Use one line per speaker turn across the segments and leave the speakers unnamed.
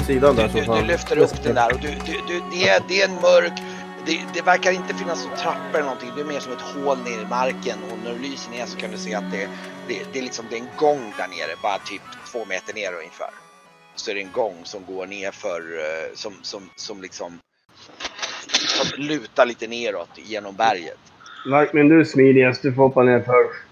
steg åt sidan där
Du, du, du lyfter upp den där och du, du, du, det, är, det är en mörk... Det, det verkar inte finnas några trappor eller någonting. Det är mer som ett hål ner i marken och när du lyser ner så kan du se att det, det, det, är, liksom, det är en gång där nere, bara typ två meter ner ungefär. Så är det en gång som går ner för, eh, som, som, som liksom som lutar lite neråt genom berget.
Varkmin, du är smidigast. Du får hoppa ner först.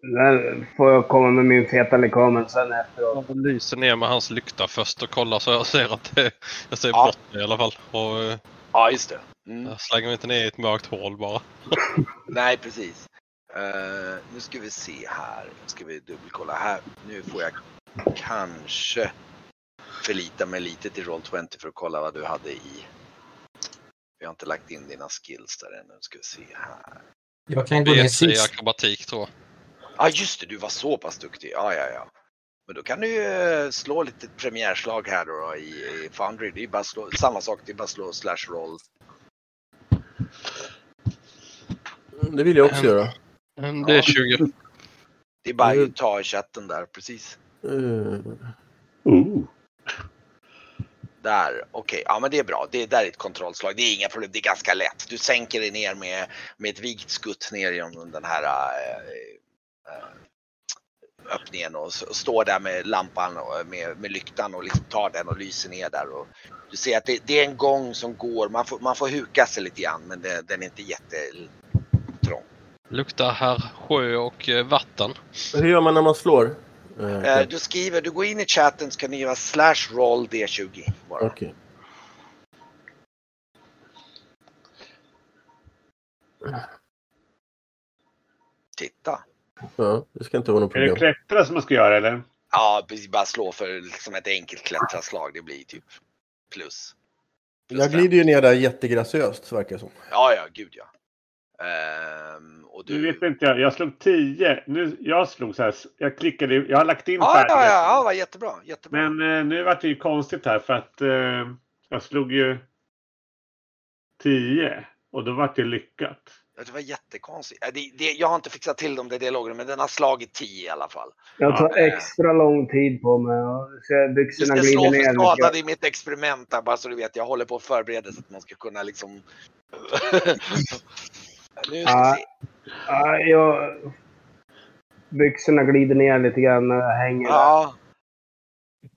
Sen får jag komma med min feta lekamen sen efteråt.
Jag lyser ner med hans lykta först och kollar så jag ser att det, jag ser
Ja.
botten i alla fall. Och eh,
Ja, just det. Mm.
jag slänger mig inte ner i ett mörkt hål bara.
Nej, precis. Eh, nu ska vi se här. Nu ska vi dubbelkolla här. Nu får jag kanske förlita mig lite till Roll20 för att kolla vad du hade i. Vi har inte lagt in dina skills där ännu. Nu ska vi se här.
Jag kan gå ner
B3 i
sist.
akrobatik tror jag.
Ja, ah, just det. Du var så pass duktig. Ja, ja, ja. Men då kan du ju eh, slå lite premiärslag här då, då i, i Foundry. Det är bara slå, samma sak. Det är bara slå slash roll.
Det vill jag också
Mm.
göra.
Men Det är 20.
Det är bara
Mm.
att ta i chatten där, precis.
Uh,
Ooh.
Där, okej, ja men det är bra. Det där är ett kontrollslag. Det är inga problem, det är ganska lätt. Du sänker dig ner med, med ett vikt skutt ner genom den här äh, öppningen och, och står där med lampan och med, med lyktan och liksom tar den och lyser ner där. Och du ser att det, det är en gång som går, man får, man får huka sig lite grann men det, den är inte jättetrång.
Luktar här sjö och eh, vatten.
hur gör man när man slår? Uh,
Eh, du skriver, du går in i chatten så kan du göra slash roll D20 bara.
Okej.
Titta.
Ja, det ska inte vara något
Är det
problem.
klättra som man ska göra eller?
Ja, precis. Bara slå för liksom ett enkelt klättraslag. Det blir typ plus. plus
Jag
fem.
glider ju ner där jättegraciöst, verkar det som.
Ja, ja, gud ja. Ehm, och du...
Nu vet inte jag. Jag slog 10. Nu, jag slog så här. Jag klickade. Jag har lagt in
Ja, ja, ja,
färdigt.
ja, vad jättebra. jättebra.
Men eh, nu vart det ju konstigt här för att eh, jag slog ju 10 och då vart det lyckat.
Det var jättekonstigt. Det, det, jag har inte fixat till de där dialogerna, men den har slagit 10 i alla fall.
Jag tar extra lång tid på mig och byxorna
ska
glider
slå
ner
för
lite
skadad
grann.
i mitt experiment där, bara så du vet. Jag håller på att förbereda så att man ska kunna liksom... nu ska se.
Ja, jag... Byxorna glider ner lite grann när jag hänger.
Ja.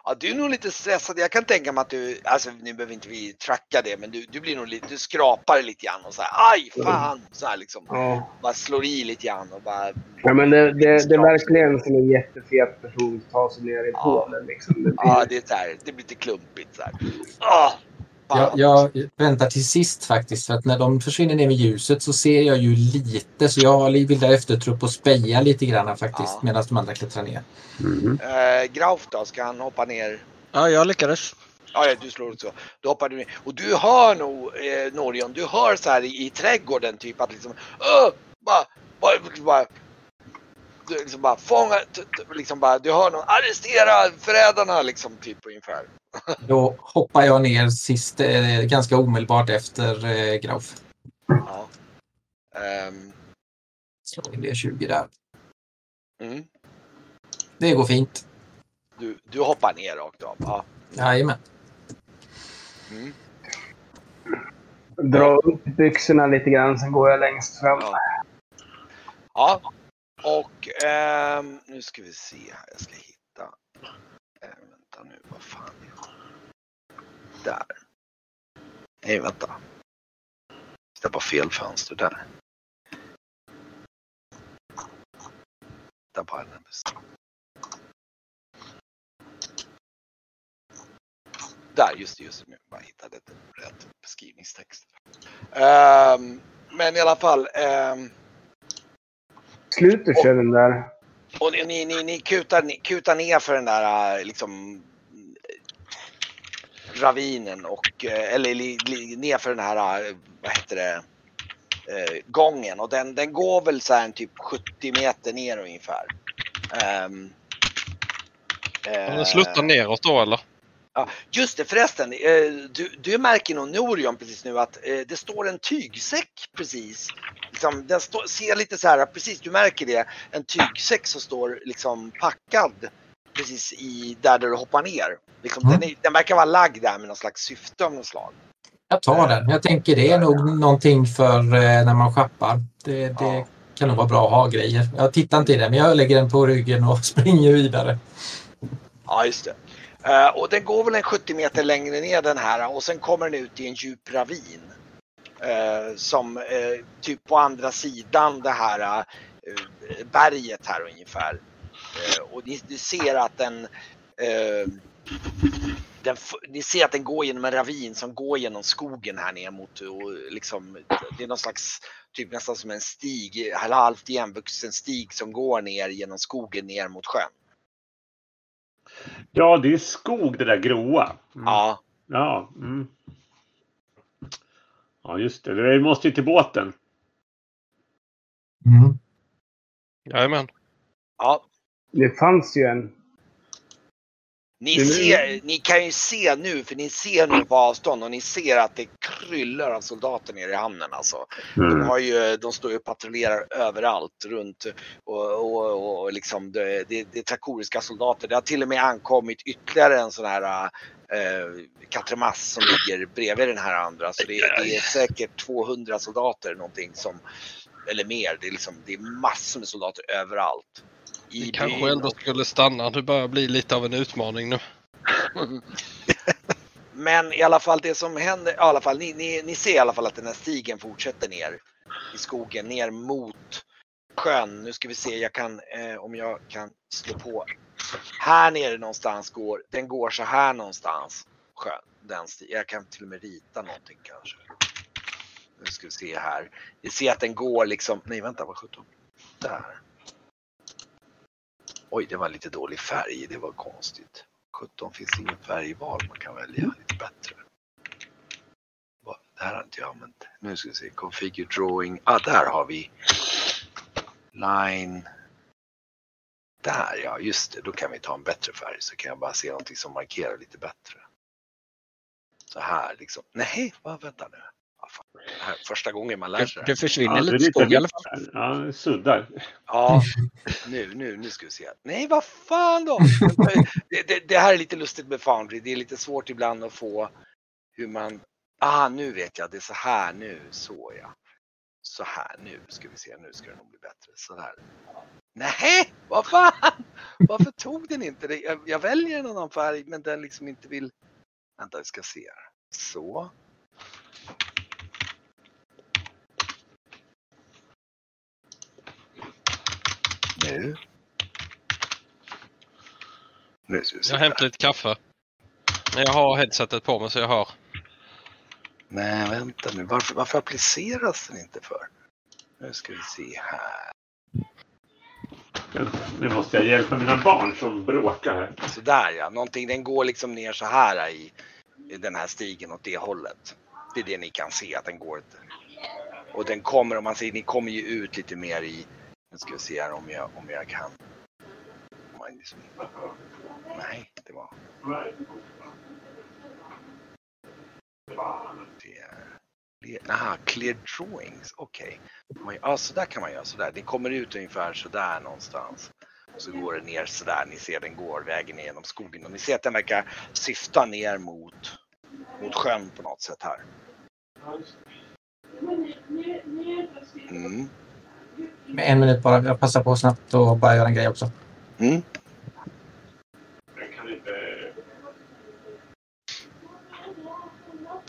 Ja, du är nog lite stressad. Jag kan tänka mig att du, alltså nu behöver inte vi tracka det, men du, du blir nog lite, du skrapar lite grann och så här, aj fan, så här liksom.
Ja.
Bara slår i lite grann och bara,
Ja, men det, det, det är verkligen som en jättefet person tar sig ner i
Ja.
pålen. Liksom. Det
ja
blir-
det är så här, det blir lite klumpigt så här. Ah,
Jag, jag väntar till sist faktiskt för att när de försvinner ner med ljuset så ser jag ju lite så jag bildar eftertrupp och spejar lite grann faktiskt
Ja.
medan de andra klättrar ner.
Mhm.
Eh, Grauf då, ska han hoppa ner?
Ja, jag lyckades.
Ja, ja, du slår också. Då hoppar du ner. Och du hör nog, eh, Norion, du hör så här i, i trädgården typ att liksom, Åh! bara, bara, bara du liksom bara fånga, liksom bara, du hör någon arrestera förrädarna liksom typ ungefär.
Då hoppar jag ner sist eh, ganska omedelbart efter eh, Grauf.
Ja. Ehm,
Slår in det 20 där.
mm.
Det går fint.
du, du hoppar ner rakt av. Ja.
Jajamän.
Mm.
Dra upp byxorna lite grann, sen går jag längst fram.
Ja. ja. Och ehm, nu ska vi se här. Jag ska hitta. Eh, vänta nu, vad fan är jag? Där. Nej, vänta. Det var fel fönster där. Där den. Där, just det, just det. Nu bara hittade ett rätt beskrivningstext. Um, men i alla fall. Um,
Sluter sig den där.
och ni, ni, ni, ni, kutar, ni kutar ner för den där äh, liksom ravinen och äh, eller li, li, ner för den här, äh, vad heter det, äh, gången och den, den går väl så här en typ 70 meter ner ungefär. Um,
den sluttar neråt då eller?
Ja, just det förresten. eh, Du, du märker nog Norion precis nu att eh, det står en tygsäck precis. Liksom, den står, ser lite så här, precis du märker det. En tygsäck som står liksom packad precis i där du hoppar ner. Liksom,
Mm.
den, är, den verkar vara lagd där med någon slags syfte av något slag.
Jag tar den. Jag tänker det är nog någonting för eh, när man schappar. Det, det
Ja.
kan nog vara bra att ha grejer. Jag tittar inte i den, men jag lägger den på ryggen och springer vidare.
Ja, just det. Eh, och den går väl en 70 meter längre ner den här och sen kommer den ut i en djup ravin. Eh, som eh, typ på andra sidan det här eh, berget här ungefär. Eh, och ni, ni ser att den, eh, den ni ser att den går genom en ravin som går genom skogen här ner mot och liksom det är någon slags typ nästan som en stig, halvt igenvuxen stig som går ner genom skogen ner mot sjön.
Ja, det är skog det där gråa. Mm.
Ja,
Ja, mm. Ja just det. Vi måste ju till båten.
Mm.
Jajamän.
ja.
Det fanns ju en.
Ni, ser, ni kan ju se nu, för ni ser nu på avstånd och ni ser att det kryllar av soldater nere i hamnen alltså. De, har ju, de står ju och patrullerar överallt runt och, och, och liksom det, det, det är trakoriska soldater. Det har till och med ankommit ytterligare en sån här eh, katremass som ligger bredvid den här andra. Så det, det är säkert 200 soldater någonting som, eller mer. Det är, liksom, det är massor med soldater överallt. I
Vi kanske ändå
och-
skulle stanna. Det börjar bli lite av en utmaning nu.
Men i alla fall det som händer, i alla fall ni, ni, ni ser i alla fall att den här stigen fortsätter ner i skogen, ner mot sjön. Nu ska vi se, jag kan, eh, om jag kan slå på. Här nere någonstans går, den går så här någonstans. Sjön, den stigen. Jag kan till och med rita någonting kanske. Nu ska vi se här. Vi ser att den går liksom, nej vänta vad sjutton. Där. Oj, det var lite dålig färg, det var konstigt. 17 finns det ingen färgval man kan välja lite bättre. Vad- Det här har inte jag använt. Nu ska vi se. Configure drawing. Ah, där har vi. Line. Där ja, just det. Då kan vi ta en bättre färg så kan jag bara se någonting som markerar lite bättre. Så här liksom. Nej, vad vänta nu. Här första gången man lär sig
Det,
det här.
försvinner
Ja,
lite skog i alla fall.
här. Ja, suddar.
Ja, nu, nu, nu ska vi se. Nej, vad fan då? Det, det, det här är lite lustigt med Foundry. Det är lite svårt ibland att få hur man... Ah, nu vet jag. Det är så här nu. Så ja. Så här nu ska vi se. Nu ska det nog bli bättre. Så där. Nej, vad fan! Varför tog den inte det? Jag, jag väljer en annan färg, men den liksom inte vill... Vänta, vi ska se här. Så. Nu. Nu.
Jag hämtar lite kaffe. Men jag har headsetet på mig så jag hör.
Nej, vänta nu. Varför, varför appliceras den inte för? Nu ska vi se här.
Nu måste jag hjälpa mina barn som bråkar här.
Sådär ja. Någonting, den går liksom ner så här i, i den här stigen åt det hållet. Det är det ni kan se att den går. Och den kommer, om man säger, ni kommer ju ut lite mer i, nu ska vi se här om jag, om jag kan. Om man liksom, nej, det var, det är, aha, clear drawings, okej. Okay. Ja, så där kan man göra, sådär. Det kommer ut ungefär sådär någonstans. Och så går det ner sådär, ni ser den går vägen genom skogen och ni ser att den verkar syfta ner mot, mot sjön på något sätt här. Mm.
Med en minut bara. Jag passar på snabbt och bara göra en grej också.
Mm.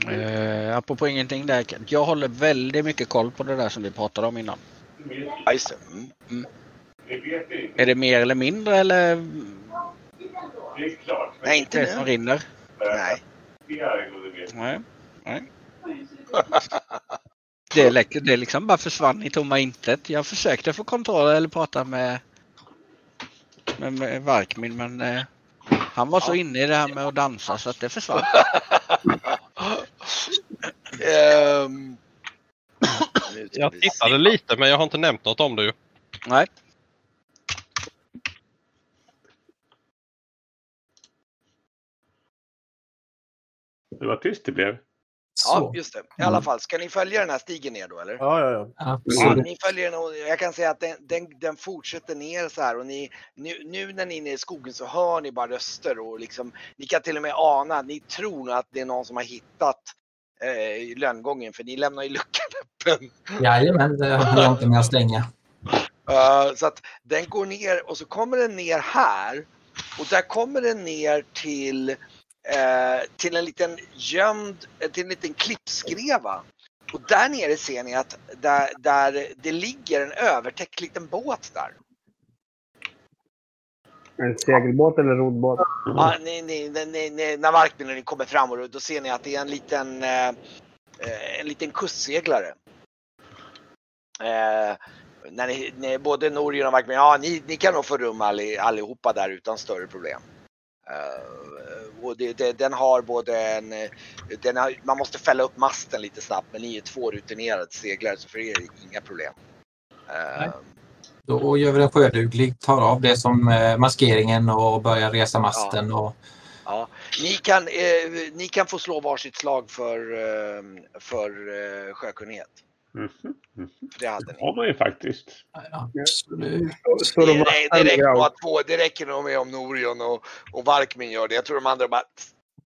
Eh, apropå ingenting där. Jag håller väldigt mycket koll på det där som vi pratade om innan.
Ja, just det. Mm.
Inte.
Är det mer eller mindre eller
Det är klart.
Nej, inte
det som rinner?
Nej.
Nej. Nej. Det det liksom bara försvann i tomma intet. Jag försökte få kontroll eller prata med, med, med Varkmin men eh, han var så inne i det här med att dansa så att det försvann.
Ska
Jag tittade lite men jag har inte nämnt något om det ju.
Nej.
Det var tyst det blev.
Ja, just det. I alla
Mm.
fall, ska ni följa den här stigen ner då eller?
Ja, ja, ja.
Ja,
Absolut.
ni följer den och jag kan säga att den, den, den fortsätter ner så här och ni, nu, nu när ni är inne i skogen så hör ni bara röster och liksom, ni kan till och med ana, ni tror nog att det är någon som har hittat eh, lönngången för ni lämnar ju luckan öppen.
Jajamän, det har jag inte med att stänga.
Eh, så att den går ner och så kommer den ner här och där kommer den ner till, eh, till en liten gömd, eh, till en liten klippskreva. Och där nere ser ni att där, där det ligger en övertäckt liten båt där.
En segelbåt eller roddbåt?
Ja, ni, ni, ni, ni, när Varkbilen kommer fram och då ser ni att det är en liten, eh, eh, en liten kustseglare. Eh, när ni, ni, både Norgen och Varkbilen, ja ni, ni kan nog få rum alli, allihopa där utan större problem. Eh, och det, det, den har både en, eh, den har, man måste fälla upp masten lite snabbt men ni är två rutinerade seglare så för er är det inga problem.
Nej. Då gör vi den sjöduglig, tar av det som eh, maskeringen och börjar resa masten. Och,
Ja, ni kan, eh, ni kan få slå varsitt slag för, eh, för eh, sjökunnighet.
Mhm.
För det hade
Det
ni.
har man ju faktiskt.
ja, absolut.
Står
Det,
de
det, det, räcker att två, det räcker nog med om Norion och, och Varkmin gör det. Jag tror de andra bara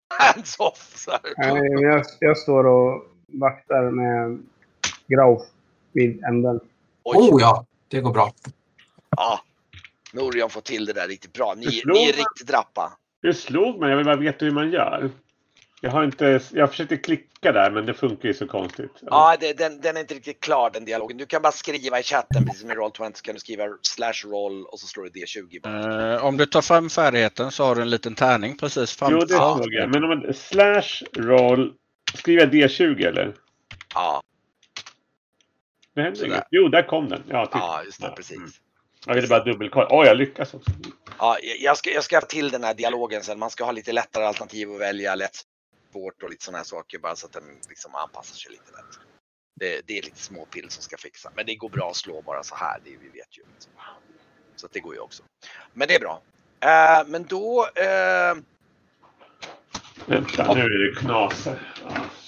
hands off. Så.
Nej, men jag, jag står och vaktar med Grauf vid änden.
Oj,
Oh ja, det går bra.
ja. Norion får till det där riktigt bra. Ni, ni är riktigt rappa.
Det slog mig, jag vill bara veta hur man gör. Jag har inte, jag försökte klicka där men det funkar ju så konstigt.
Ja, det, den, den är inte riktigt klar den dialogen. Du kan bara skriva i chatten, precis som i Roll20 så kan du skriva slash roll och så slår du D20. bara.
Eh, om du tar fram färdigheten så har du en liten tärning precis
Jo, det
framför.
såg jag. Men om man slash roll, skriver jag D20 eller?
Ja,
Det händer inget. Jo, där kom den. Ja,
ja, just det, precis.
Mm. Jag ville bara dubbelkolla. Oj, jag lyckas också.
Ja, jag ska, jag ska till den här dialogen sen. Man ska ha lite lättare alternativ att välja, lätt svårt och lite sådana här saker bara så att den liksom anpassar sig lite lätt. Det, det är lite små pill som ska fixa, men det går bra att slå bara så här. Det, vi vet ju. Liksom. Så det går ju också. Men det är bra. Eh, men då. Eh,
Vänta, nu är det knaser.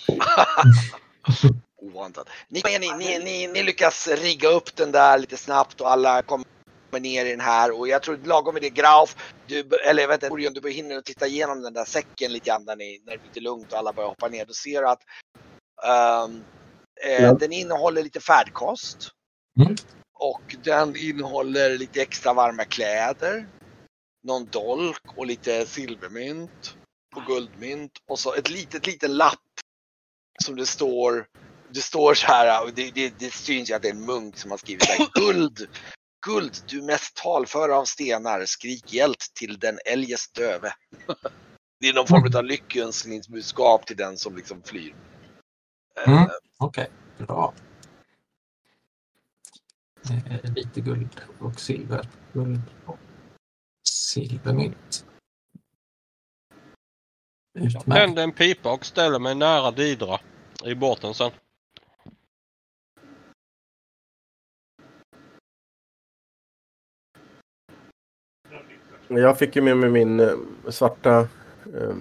oväntat. Ni, ni, ni, ni, ni lyckas rigga upp den där lite snabbt och alla kommer ner i den här och jag tror lagom med det Grauf, du, eller vänta, Orion, du hinner titta igenom den där säcken lite grann när, ni, när det blir lite lugnt och alla börjar hoppa ner. Då ser du att ehm, eh,
Ja.
den innehåller lite färdkost.
Mm.
Och den innehåller lite extra varma kläder. Någon dolk och lite silvermynt och guldmynt och så ett litet, liten lapp som det står det står så här, och det, det, det syns ju att det är en munk som har skrivit här, guld, guld, du mest talföra av stenar, skrik hjält till den eljest döve. Det är någon form av lyckönskningsbudskap till den som liksom flyr.
Mm.
Eh,
Okej, bra. Eh, lite guld och silver. Guld och silvermynt.
Jag
Utmärkt.
tänder en pipa och ställer mig nära Didra i båten sen.
Jag fick ju med mig min eh, svarta eh,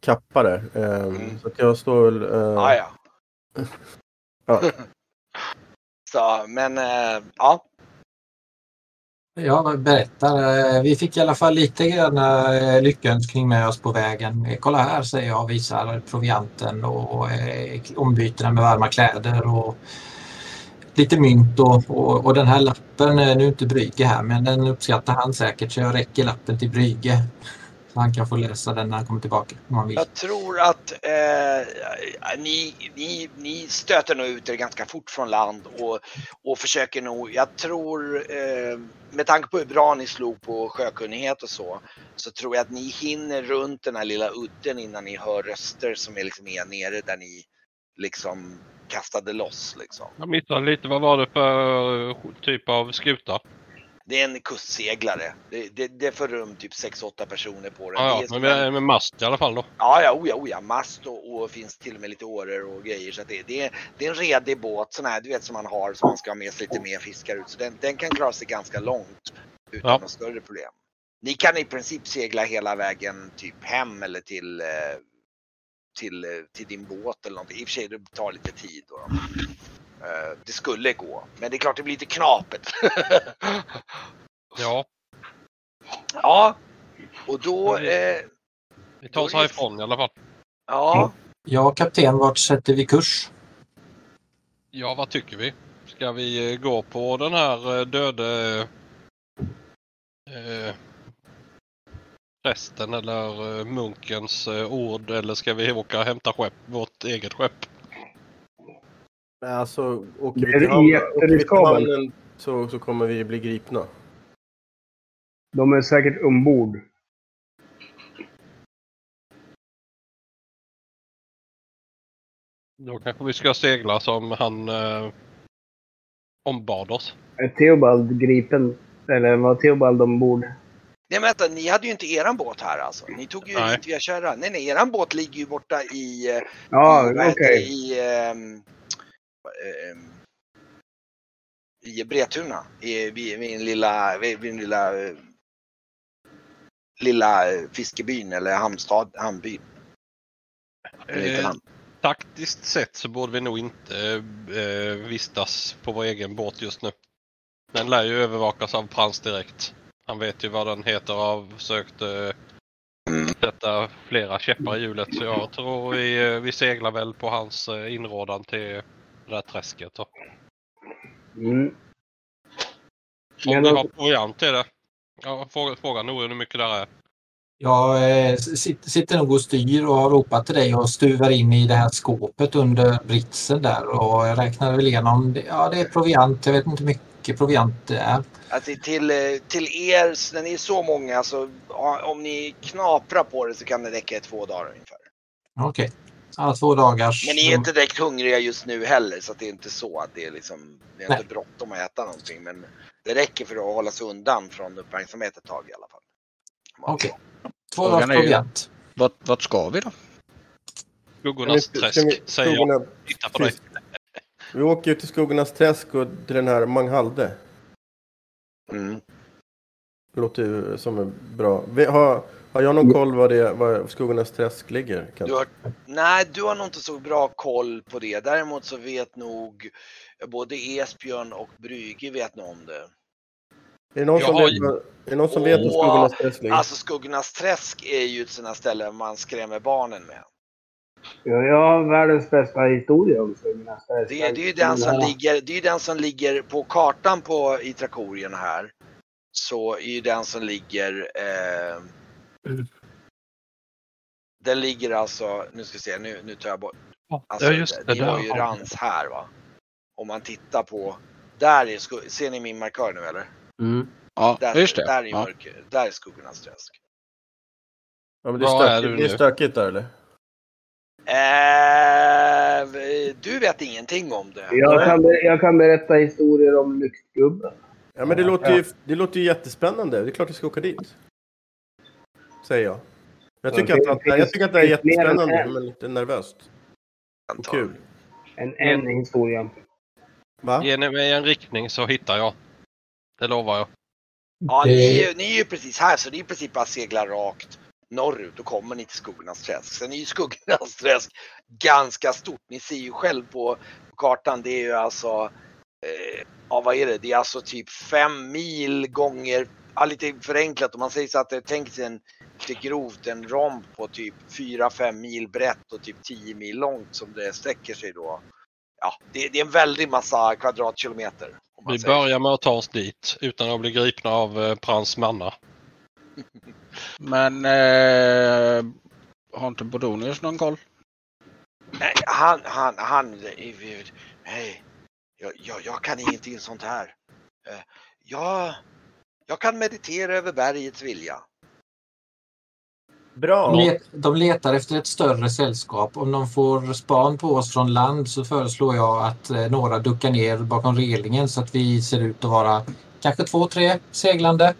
kappa där. Eh,
Mm.
Så att jag står väl... Eh,
Ah, ja.
Ja.
Så, men eh, ja.
Jag berättar. eh, Vi fick i alla fall lite grann eh, lyckönskning med oss på vägen. Kolla här, säger jag och visar provianten och ombytena med varma kläder och lite mynt och, och, och den här lappen, nu är inte Brygge här, men den uppskattar han säkert så jag räcker lappen till Brygge. Så han kan få läsa den när han kommer tillbaka om han vill.
Jag tror att eh, ni, ni, ni stöter nog ut er ganska fort från land och, och försöker nog, jag tror eh, med tanke på hur bra ni slog på sjökunnighet och så, så tror jag att ni hinner runt den här lilla udden innan ni hör röster som är liksom är nere där ni liksom kastade loss liksom.
Jag missade lite. Vad var det för eh, typ av skuta?
Det är en kustseglare. Det, det, det får rum typ 6-8 personer på den.
Ja, ja, men med, mast i alla fall då.
Ja, ja, oja, oja. Mast och, och finns till och med lite åror och grejer. Så det, det, är, det är en redig båt, sån här du vet som man har som man ska ha med sig lite mer fiskar ut. Så den, den kan klara sig ganska långt utan
Ja.
några större problem. Ni kan i princip segla hela vägen typ hem eller till, eh, till, eh, till din båt eller någonting. I och för sig det tar lite tid. Då. Eh, det skulle gå, men det är klart det blir lite knapert.
Ja,
ja, och då... Eh,
vi tar oss härifrån i alla fall.
ja,
Ja, kapten, vart sätter vi kurs?
Ja, vad tycker vi? Ska vi eh, gå på den här döde eh, prästen eller eh, munkens eh, ord eller ska vi åka och hämta skepp, vårt eget skepp?
Nej, Alltså, åker vi till hamnen, åker vi till hamnen så, så kommer vi bli gripna.
De är säkert ombord.
Då kanske vi ska segla som han eh, ombad oss.
Är Theobald gripen? Eller var Theobald ombord?
Nej men vänta, ni hade ju inte eran båt här alltså. Ni tog ju
Nej.
hit via kärra. Nej nej, eran båt ligger ju borta i, eh,
Ja, okej.
i, ehm, ehm, i Bretuna. I, vid, vid den lilla, vid, vid den lilla, lilla fiskebyn eller hamnstad, hamnbyn.
Eh, taktiskt sett så borde vi nog inte eh, vistas på vår egen båt just nu. Den lär ju övervakas av Prans direkt. Han vet ju vad den heter och har försökt eh, sätta flera käppar i hjulet. Så jag tror vi, eh, vi seglar väl på hans eh, inrådan till det där träsket. Då.
Mm.
Om
då-
har proviant till det. Ja, fråga, fråga nog hur mycket det är.
Jag eh, sit- sitter nog och styr och har ropat till dig och stuvar in i det här skåpet under britsen där och jag räknar väl igenom. Ja, det är proviant. Jag vet inte hur mycket proviant det är.
Att det till, eh, till er, när ni är så många, så om ni knaprar på det så kan det räcka i två dagar ungefär.
Okej. Ja, två dagars.
Men ni är inte direkt hungriga just nu heller så att det är inte så att det är liksom, det är
Nej.
inte bråttom att äta någonting men det räcker för att hålla sig undan från uppmärksamhet ett tag i alla fall.
Okej. Två
Frågan
dagars proviant.
Vart, vart ska vi då?
Skuggornas träsk säger jag. Titta på dig.
Vi åker ju till Skuggornas träsk och till den här Manghalde.
Mm.
Låter ju som en bra... Vi- Har, har jag någon koll var, det, var Skuggornas träsk ligger? Kan?
Du har, nej, du har nog inte så bra koll på det. Däremot så vet nog både Esbjörn och Brüge vet nog om det.
Är det någon som
har
vet, är det någon som vet var
Åh,
Skuggornas träsk ligger?
Alltså Skuggornas träsk är ju ett sådant ställe man skrämmer barnen med.
Ja, jag har världens bästa historia om Sugarnas
Det, det är ju den som ligger, det är den som ligger på kartan på, i Trakorien här. Så är ju den som ligger eh, Den ligger alltså, nu ska vi se, nu, nu tar jag bort. Alltså,
ja, just det.
har
Där
ju. Rans här va. Om man tittar på, där är, ser ni min markör nu eller?
Mm.
Ja,
Där,
just det.
där är,
Ja.
där är Skuggornas träsk.
Ja, men det, är
Var är
stökigt,
du
det är stökigt där eller?
Eh, du vet ingenting om det?
Jag kan, jag kan berätta historier om Lyktgubben.
Ja, men det låter, ju, det låter ju jättespännande. Det är klart vi ska åka dit. Säger jag. Jag tycker, att,
det
att, jag tycker att det är jättespännande,
en.
men lite nervöst. Och kul.
En, en historia.
Va?
Ge mig en riktning så hittar jag. Det lovar jag.
Ja, ni, är ni är ju precis här så det är i princip bara att segla rakt norrut. Då kommer ni till Skuggornas träsk. Sen är ju Skuggornas träsk ganska stort. Ni ser ju själv på, kartan. Det är ju alltså, eh, ja vad är det? Det är alltså typ fem mil gånger, ja, lite förenklat om man säger så att det tänk sig en, lite grovt en romb på typ 4-5 mil brett och typ 10 mil långt som det sträcker sig då. Ja, det, det är en väldig massa kvadratkilometer.
Vi
säger.
börjar med att ta oss dit utan att bli gripna av eh, Prans mannar.
Men eh, har inte Bodonius någon koll?
Nej, han, han, han, nej, jag, jag, jag kan ingenting sånt här. Eh, Jag, jag kan meditera över bergets vilja.
De,
Bra!
let, de letar efter ett större sällskap. Om de får span på oss från land så föreslår jag att eh, några duckar ner bakom relingen så att vi ser ut att vara kanske två, tre seglande.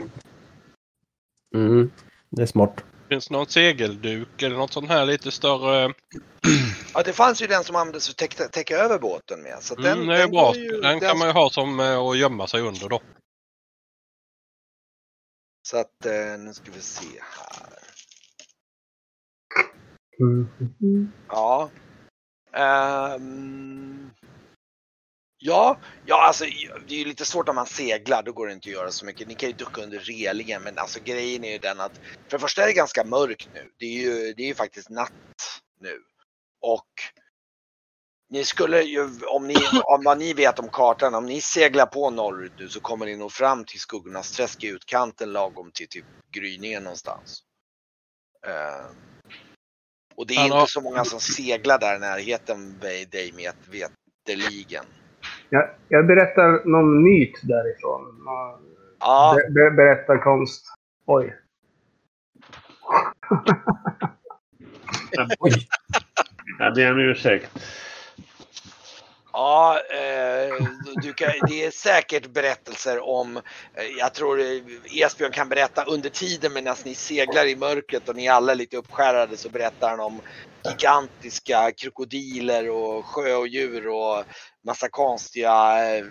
Mm. Det är smart.
Finns det någon segelduk eller något sånt här lite större?
Ja, det fanns ju den som användes för att täcka, täcka över båten med. Så att den,
Mm, det är bra.
går ju-
Den kan man ju ha som eh, att gömma sig under då.
Så att eh, nu ska vi se här.
Mm.
Ja. Ehm, ja, ja, alltså det är ju lite svårt om man seglar, då går det inte att göra så mycket. Ni kan ju ducka under relingen, men alltså grejen är ju den att för det första är det ganska mörkt nu. Det är ju, det är ju faktiskt natt nu. Och ni skulle ju, om ni, om vad ni vet om kartan, om ni seglar på norrut nu så kommer ni nog fram till Skuggornas träsk i utkanten lagom till typ gryningen någonstans. Ehm, och det är
Han
inte
har-
så många som seglar där i närheten dig med veterligen.
Jag, jag berättar någon myt därifrån.
Ja,
Be, be, berättarkonst. Oj.
Oj,
Jag ber om ursäkt.
ja eh, du kan, det är säkert berättelser om, eh, jag tror eh, Esbjörn kan berätta under tiden medan ni seglar i mörkret och ni alla är lite uppskärrade så berättar han om gigantiska krokodiler och sjöodjur och massa konstiga eh,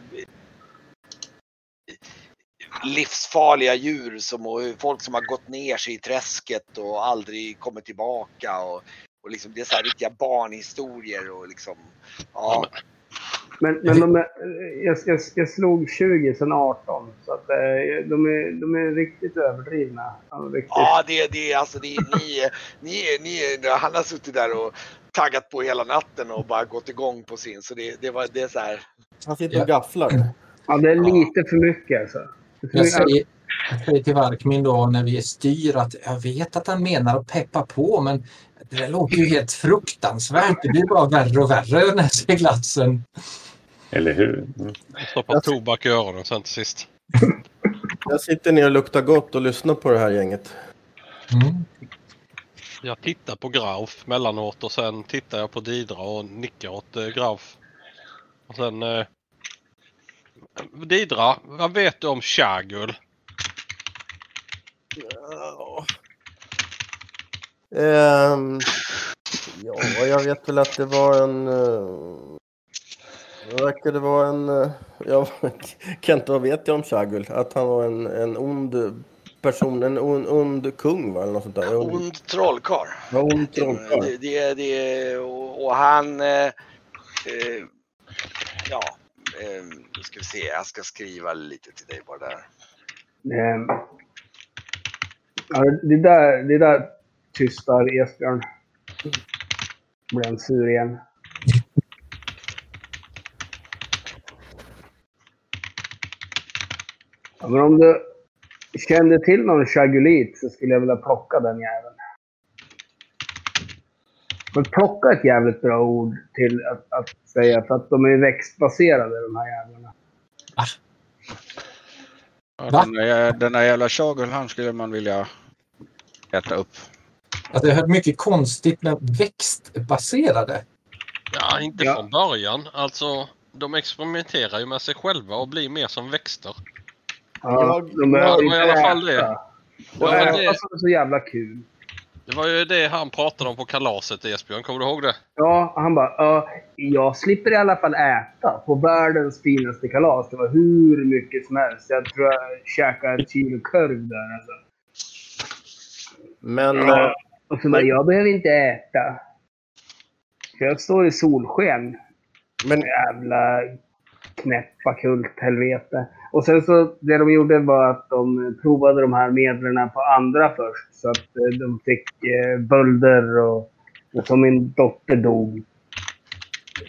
livsfarliga djur som och folk som har gått ner sig i träsket och aldrig kommit tillbaka och, och liksom det är så här riktiga barnhistorier och liksom ja.
Men, men de är, jag, jag, jag slog 20 sen 18. Så att, eh, de, är, de är riktigt överdrivna. Ja, Riktigt.
Ja, det, det är alltså, det ni, ni, ni, han har suttit där och taggat på hela natten och bara gått igång på sin. Så det, det var, det är så här.
Han sitter och gafflar.
Ja, det är lite för mycket alltså. För
jag säger, jag säger till Varkmin då när vi styr att jag vet att han menar att peppa på men det där låter ju helt fruktansvärt. Det blir bara värre och värre den här seglatsen.
Eller hur? Mm.
Stoppa tobak i öronen sen till sist.
Jag sitter ner och luktar gott och lyssnar på det här gänget.
Mm.
Jag tittar på Grauf mellanåt och sen tittar jag på Didra och nickar åt eh, Grauf. Och sen... Eh, Didra, vad vet du om Shagul?
Ja. Ehm, ja, jag vet väl att det var en... Uh, det verkade vara en... Uh, ja, Kent, vad vet jag om Shagul? Att han var en, en ond person, en ond, ond kung va? Eller något sånt där. Ond,
Ond trollkarl.
ja, ond
Det,
trollkarl.
det, det, det, och, och han... Eh, eh, ja, eh, nu ska vi se. Jag ska skriva lite till dig bara där.
Ehm, ja, det där, det där tystar Esbjörn. Blir han sur igen. Men om du kände till någon chagulit så skulle jag vilja plocka den jäveln. Men plocka ett jävligt bra ord till att, att säga för att de är växtbaserade de här jävlarna.
Ja,
Va?
den, där, den där jävla Shagul, han skulle man vilja äta upp.
Att jag har hört mycket konstigt med växtbaserade.
Ja, inte
Ja.
från början. Alltså, de experimenterar ju med sig själva och blir mer som växter.
Jag-
de
Ja,
inte
var i alla fall det.
Och
Ja, men
äta
det-
är så jävla kul.
Det var ju det han pratade om på kalaset Esbjörn, kommer du ihåg det?
Ja, han bara, ja, jag slipper i alla fall äta på världens finaste kalas. Det var hur mycket som helst. Jag tror jag käkade ett kilo korv där. Alltså.
Men...
Ja.
eh,
Och så bara, jag behöver inte äta. För jag står i solsken.
Men
Jävla knäppa kulthelvete. Och sen så, det de gjorde var att de provade de här medlen på andra först. Så att eh, de fick eh, bölder och, och så min dotter dog.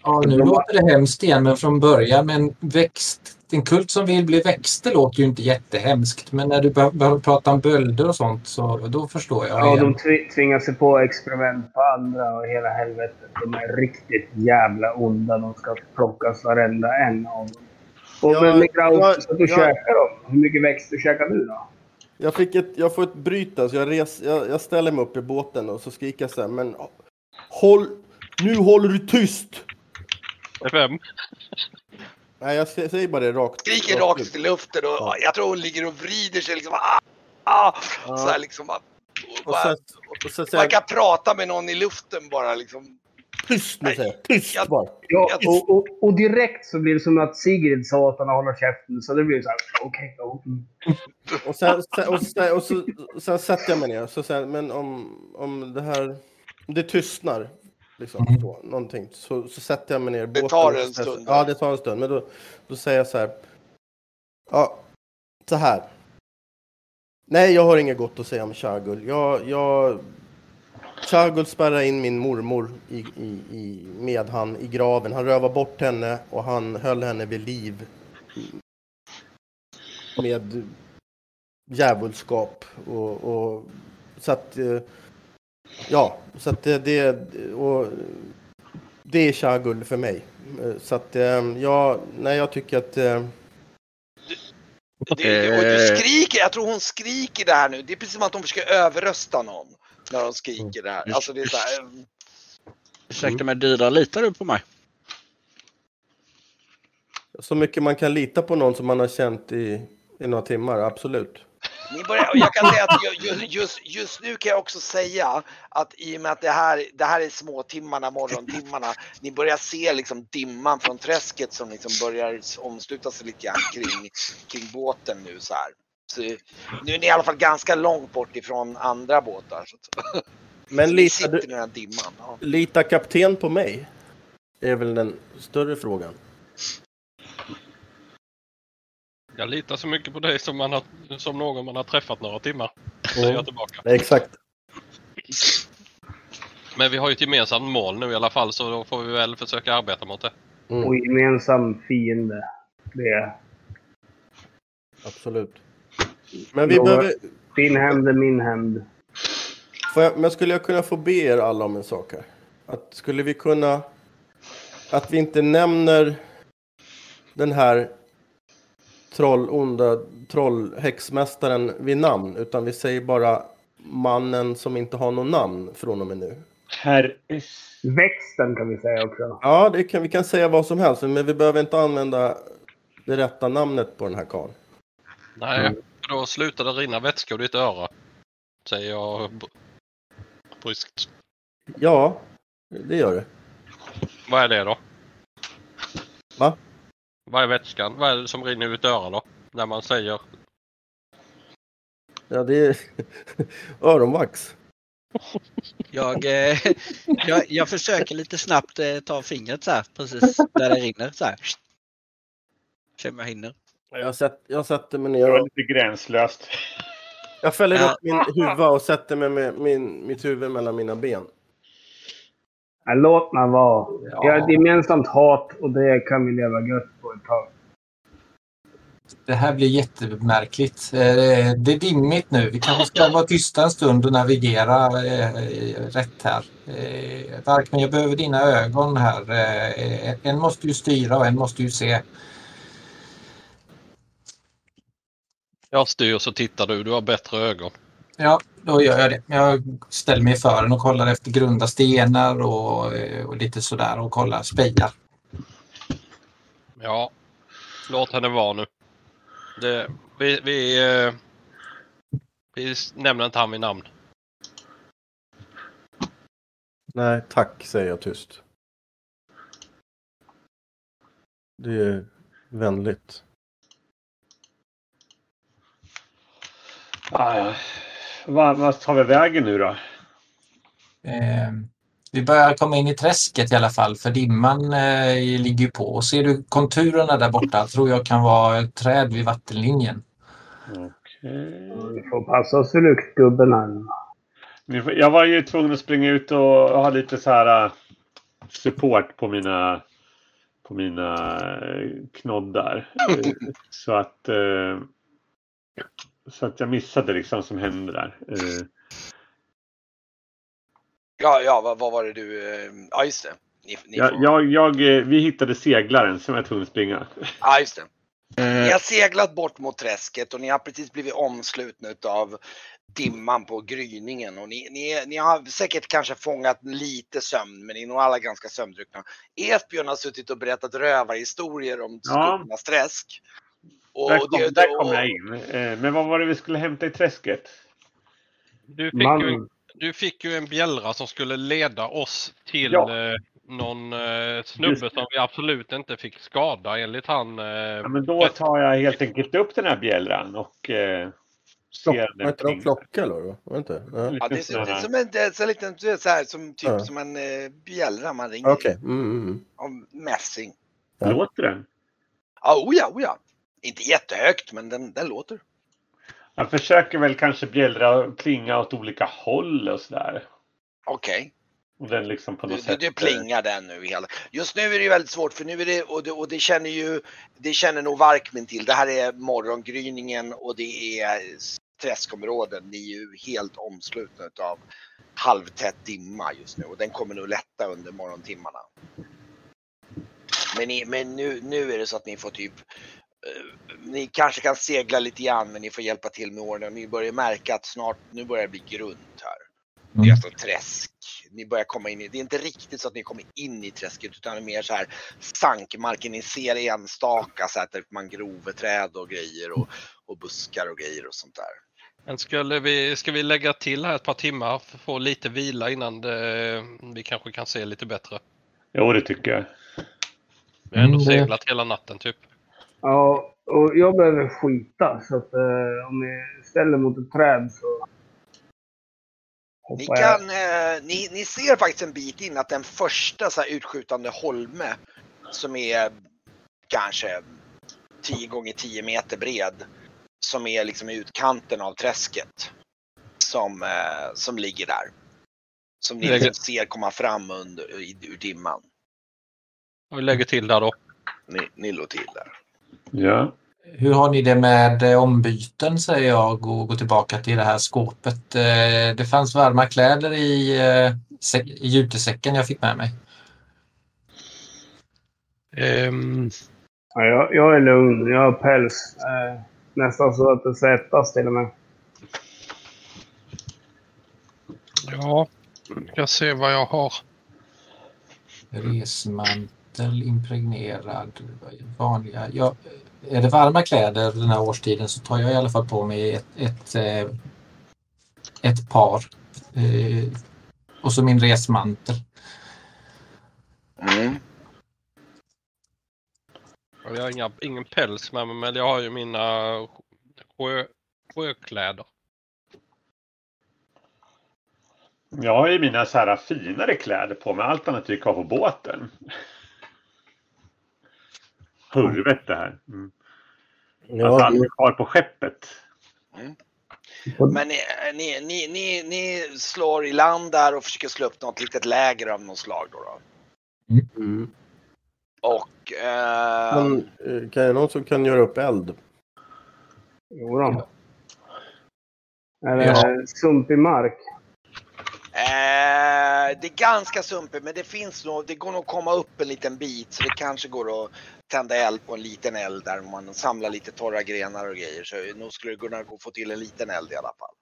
Ja, nu låter det hemskt igen, men från början med en växt. En kult som vill bli växter låter ju inte jättehemskt, men när du bör- börjar prata om bölder och sånt så då förstår jag.
Ja,
igen.
de tvi- tvingar sig på experiment på andra och hela helvetet. De är riktigt jävla onda. De ska plockas varenda en av dem. Och
Ja,
med Graus,
ja,
så du
ja.
käkar dem. Hur mycket växter käkar du då?
jag, fick ett, jag får ett bryt där, så jag, res, jag, jag ställer mig upp i båten och så skriker jag så här, men håll... Nu håller du tyst!
Vem?
Nej, jag sä- säger bara det rakt.
Skriker
ut.
rakt i luften och
Ja.
jag tror hon ligger och vrider sig liksom. Ah, ah,
Ja.
Så här liksom. ah, och
Och
bara-
sen, och sen
Man
jag,
kan prata med någon i luften bara liksom.
Tyst nu säger. Tyst
Jag-
bara.
Ja, och, och, och direkt så blir det som att Sigrid sa att han håller käften. Så det blir så här, okej. ja, mm.
Och sen, sen, och sen, och så, sen sätter jag mig ner. Så säger jag, men om, om det här... det tystnar. Liksom,
Mm.
så, någonting. Så, så sätter jag mig ner
Det tar en stund.
Ja, det tar en stund. Men då, då säger jag så här. Ja, så här. Nej, jag har inget gott att säga om Chagul. Jag, jag... Chagul spärrade in min mormor i, i, i, med han i graven. Han rövade bort henne och han höll henne vid liv. Med djävulskap och, och så att eh, ja, så att det, det och det är Chagul för mig. Eh, Så att eh, ja, nej, jag tycker att
Det, och du skriker, jag tror hon skriker det här nu. Det är precis som att hon försöker överrösta någon. När de skriker det här. Alltså det är så här, eh,
Ursäkta mig Didra, litar du på mig?
så mycket man kan lita på någon som man har känt i, i några timmar, absolut.
Ni börjar, och jag kan säga att ju- ju- just, just nu kan jag också säga att i och med att det här, det här är småtimmarna, morgontimmarna, ni börjar se liksom dimman från träsket som liksom börjar omsluta sig lite grann kring, kring båten nu så här. Nu är ni i alla fall ganska långt bort ifrån andra båtar.
Men
i
du,
den här dimman. Ja.
litar kapten på mig? är väl den större frågan.
Jag litar så mycket på dig som, man har, som någon man har träffat några timmar. Säger jag tillbaka.
Exakt.
Men vi har ju ett gemensamt mål nu i alla fall så då får vi väl försöka arbeta mot det.
Mm,
Och gemensam fiende. Det.
absolut. Men vi behöver...
Din hämnd är min hämnd.
Får jag, men skulle jag kunna få be er alla om en sak här? Att skulle vi kunna... Att vi inte nämner den här troll, onda trollhäxmästaren vid namn, utan vi säger bara mannen som inte har något namn från och med nu.
Herr...
Växten kan vi säga också.
Ja, det kan, vi kan säga vad som helst, men vi behöver inte använda det rätta namnet på den här karln.
Nej, för då slutar det rinna vätska ur ditt öra. Säger jag br- bryskt.
Ja, det gör det.
Vad är det då?
Va?
Vad är vätskan? Vad är det som rinner ut öra då? När man säger
Ja, det är öronvax.
Jag, eh, jag, jag försöker lite snabbt eh, ta fingret så här precis där det rinner så här. Se om jag hinner.
Jag, sätt, jag sätter mig
Det
ner
var
och
lite gränslöst.
jag fäller
Ja.
upp min huva och sätter mig med min, mitt huvud mellan mina ben.
Ja, låt mig vara.
Ja.
Vi har ett gemensamt hat och det kan vi leva gött på ett tag.
Det här blir jättemärkligt. Eh, Det är dimmigt nu. Vi kanske ska vara tysta en stund och navigera eh, rätt här. Eh, Varkmen, jag behöver dina ögon här. Eh, En måste ju styra och en måste ju se.
Jag styr så tittar du, du har bättre ögon.
Ja, då gör jag det. Jag ställer mig för den och kollar efter grunda stenar och, eh, och lite sådär och kollar spejar.
Ja, låt henne vara nu. Det, vi, vi, eh, vi nämner inte han vid namn.
Nej, tack, säger jag tyst. Det är vänligt.
Ah, ja. Vad, tar vi vägen nu då?
Eh, vi börjar komma in i träsket i alla fall för dimman eh, ligger ju på. Och ser du konturerna där borta tror jag kan vara ett träd vid vattenlinjen.
Okej.
Vi får passa oss för luktgubben här.
Jag var ju tvungen att springa ut och ha lite så här äh, support på mina på mina äh, knoddar. Eh, så att eh, så att jag missade liksom som hände där. Eh,
Ja, ja vad, vad var det du... eh, Ja, just det. Ni, ni
jag,
får,
jag, jag, eh, vi hittade seglaren som jag var tvungen att springa.
ja, just det. Ni
Eh,
har seglat bort mot träsket och ni har precis blivit omslutna av dimman på gryningen. Och ni, ni, ni har säkert kanske fångat lite sömn, men ni är nog alla ganska sömndruckna. Esbjörn har suttit och berättat rövarhistorier om
Ja.
Skuggornas träsk. Och,
Där kom,
det-
där kom jag in. Eh, Men vad var det vi skulle hämta i träsket?
Du fick, ju en,
Man,
du fick ju en bjällra som skulle leda oss till
Ja.
eh, någon eh, snubbe som vi absolut inte fick skada enligt han. Eh,
Ja, men då tar jag helt enkelt upp den här bjällran och eh, den
inte de eller? Var det inte? Nej.
Ja, det är,
Lite
som- en, det är så liten, du vet, så här, som, typ
Ja.
som en eh, bjällra man ringer
Okej. Mm, mm, mm.
av mässing.
Ja.
Låter den?
Ja, oh ja, oh ja. Inte jättehögt, men den, den låter.
Jag försöker väl kanske bjällra och klinga åt olika håll och sådär.
Okej.
Och den liksom på
Du,
något
du,
sätt...
du plingar den nu hela. Just nu är det väldigt svårt för nu är det och det, och det känner ju det känner nog Varkmin till. Det här är morgongryningen och det är träskområden. Ni är ju helt omslutna av halvtät dimma just nu och den kommer nog lätta under morgontimmarna. Men, ni, men nu, nu är det så att ni får typ eh, ni kanske kan segla lite grann men ni får hjälpa till med ordningen. Ni börjar märka att snart, nu börjar det bli grunt här. Det är
Mm.
alltså träsk. Ni börjar komma in i, det är inte riktigt så att ni kommer in i träsket utan det är mer så här sankmarken. Ni ser enstaka så här typ mangroveträd och grejer och, och buskar och grejer och sånt där.
Men skulle vi, ska vi lägga till här ett par timmar för att få lite vila innan det, vi kanske kan se lite bättre?
Jo, det tycker jag.
Vi har ändå
Mm,
seglat hela natten typ.
Ja, och jag behöver skita. Så att eh, om ni ställer mot ett träd så
Ni, kan, eh, ni, ni ser faktiskt en bit in att den första så här utskjutande holme som är kanske 10 gånger 10 meter bred som är liksom i utkanten av träsket som, eh, som ligger där. Som ni
Lägger-
liksom ser komma fram under, i, ur dimman.
Och vi lägger till där då.
Ni, ni låg till där.
Ja.
Hur har ni det med eh, ombyten säger jag och går tillbaka till det här skåpet. Eh, Det fanns varma kläder i, eh, i jutesäcken jag fick med mig.
Ehm,
Ja, jag, jag är lugn. Jag har päls. Eh, nästan så att det svettas till och med.
ja, jag ser vad jag har.
Resmantel impregnerad. Vanliga. Jag, är det varma kläder den här årstiden så tar jag i alla fall på mig ett, ett, ett par. Och så min resmantel.
Mm.
Jag har inga, ingen päls med mig men jag har ju mina sjö, sjökläder.
Jag har ju mina så här finare kläder på mig. Allt annat är kvar på båten. Hurvet det här. Mm.
Ja,
alltså allt är kvar på skeppet.
Men ni, ni, ni, ni, ni slår i land där och försöker slå upp något litet läger av något slag då. då.
mm.
Och eh,
Men, eh, kan jag någon som kan göra upp eld?
Jo då. Är det
Ja.
sumpig mark?
Eh, det är ganska sumpigt men det finns nog, det går nog att komma upp en liten bit så det kanske går att tända eld på en liten eld där man samlar lite torra grenar och grejer så nog skulle det kunna gå att få till en liten eld i alla fall.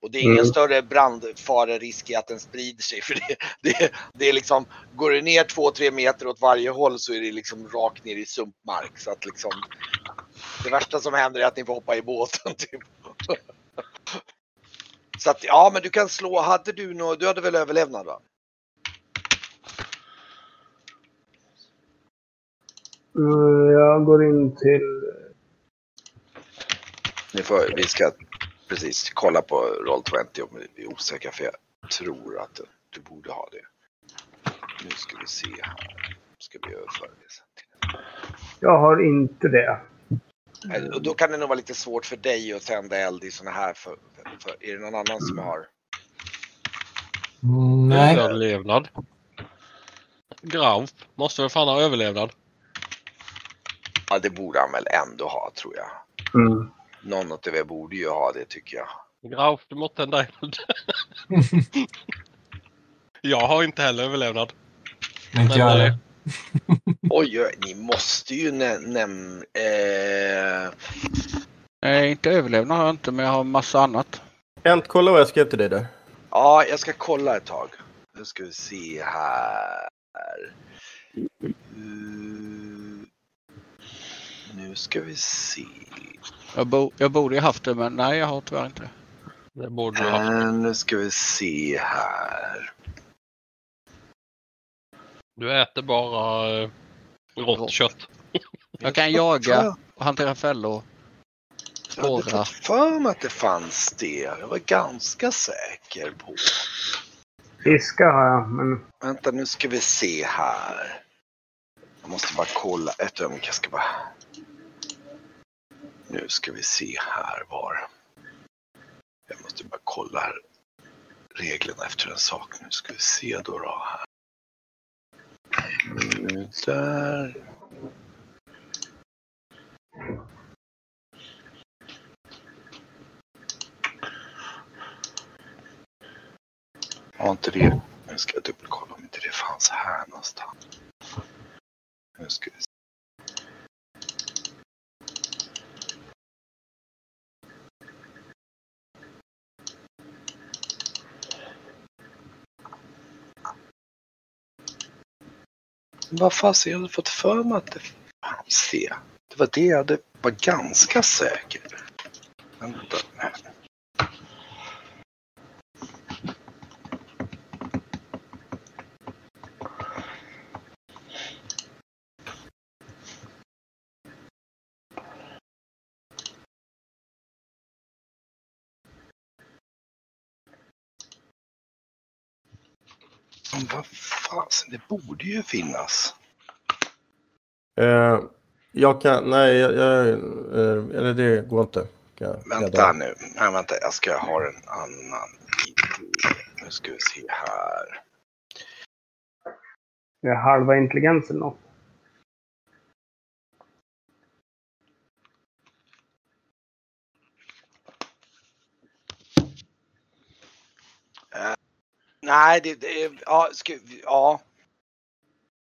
Och det är ingen
Mm.
större brandfarerisk i att den sprider sig för det, det, det är liksom, går det ner två, tre meter åt varje håll så är det liksom rakt ner i sumpmark så att liksom det värsta som händer är att ni får hoppa i båten typ. Så att ja, men du kan slå. Hade du nå, du hade väl överlevnad va?
Mm, Jag går in till...
Ni får, vi ska precis kolla på Roll20 om vi är osäkra för jag tror att du, du borde ha det. Nu ska vi se här. Ska vi överföra det sen till
Jag har inte det.
Och då kan det nog vara lite svårt för dig att tända eld i såna här för, för, för är det någon annan som har?
Mm, Nej,
Överlevnad. Grauf måste väl fan ha överlevnad.
Ja, det borde han väl ändå ha tror jag.
Mm.
Någon av er borde ju ha det tycker jag.
Grauf, du måste tända eld. jag har inte heller överlevnad.
inte jag
Men,
heller.
Oj, oj, ni måste ju nämna... Eh,
Nej, inte överlevnad har jag inte, men jag har massa annat.
Kent, kolla vad jag skrev till dig där.
Ja, jag ska kolla ett tag. Nu ska vi se här. Mm, Nu ska vi se.
Jag, bo, jag borde ju haft det, men nej, jag har tyvärr inte det.
Det borde du ha.
Eh, Nu ska vi se här.
Du äter bara eh, rått kött.
Jag kan jaga och hantera fällor.
Jag hade
Spåra.
för mig att det fanns det. Jag var ganska säker på.
Fiska har jag, men
Vänta, nu ska vi se här. Jag måste bara kolla ett ögonblick. Jag ska bara... Nu ska vi se här var. Jag måste bara kolla här. reglerna efter en sak. Nu ska vi se då. då här. Där. Har inte det. Nu ska jag dubbelkolla om inte det fanns här någonstans. Nu ska vi Vad fasen, jag hade fått för mig att det fanns det. Det var det jag hade, var ganska säker. Vänta. Vad fasen, det borde ju finnas.
Eh, jag kan, nej, jag, jag, eh, eller det går inte. Kan jag
Vänta nu. Nej, vänta. Jag ska ha en annan. Nu ska vi se här.
jag är halva intelligensen något.
Nej, det, det ja, ska, ja.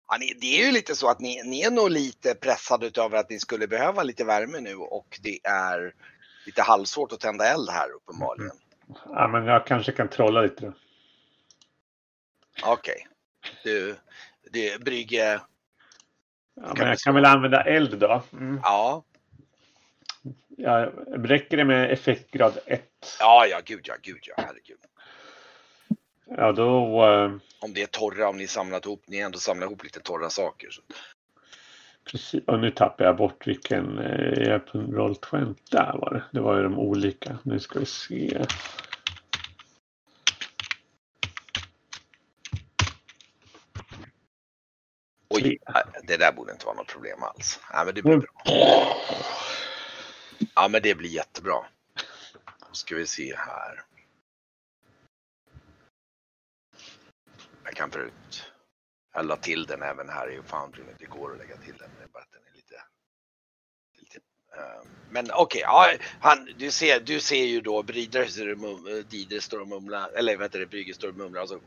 ja ni, det är ju lite så att ni, ni är nog lite pressade över att ni skulle behöva lite värme nu och det är lite halvsvårt att tända eld här uppenbarligen.
Ja, men jag kanske kan trolla lite då.
Okej. Du, du Brygge,
Ja, men jag kan väl använda eld då. Mm.
ja.
Ja, räcker det med effektgrad 1?
Ja, ja, gud ja, gud ja, herregud.
Ja, då... eh,
Om det är torra, om ni samlat ihop, ni ändå samlar ihop lite torra saker. Så.
Precis. Och nu tappar jag bort vilken eh, roll 20. Där var det. Det var ju de olika. Nu ska vi se.
Oj, det där borde inte vara något problem alls. Nej, men det blir bra. Ja, men det blir jättebra. Då ska vi se här. Kan förut. Jag la till den även här i Foundry. Det går att lägga till den. Det är bara att den är lite... lite uh, men okej, ja, han, du, ser, du ser ju då Brider står och eh, står och mumlar, eller vad heter det, Brygge står och mumlar och så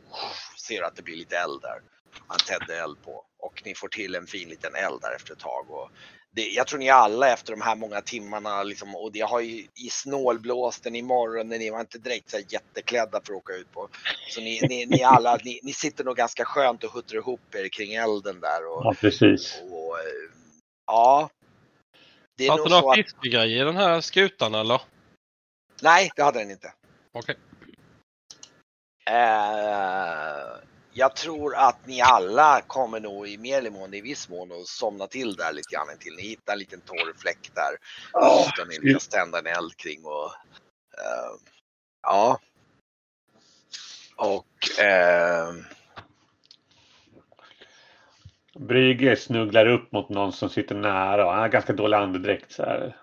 ser du att det blir lite eld där. Han tände eld på och ni får till en fin liten eld där efter ett tag. Och det, jag tror ni alla efter de här många timmarna liksom, och det har ju i snålblåsten imorgon när ni var inte direkt så jätteklädda för att åka ut på. Så ni, ni, ni alla, ni, ni sitter nog ganska skönt och huttrar ihop er kring elden där. Och,
Ja, precis.
och eh, ja. Det är
Fanns
nog
det
så
några fiskegrejer i den här skutan eller?
nej det hade den inte.
Okej.
Eh, jag tror att ni alla kommer nog i mer eller mindre i viss mån att somna till där lite grann till. Ni hittar en liten torr fläck där. Som ni lyckas tända en eld kring och eh, ja. Och eh,
Brygge snugglar upp mot någon som sitter nära. och Han har ganska dålig andedräkt. Så här.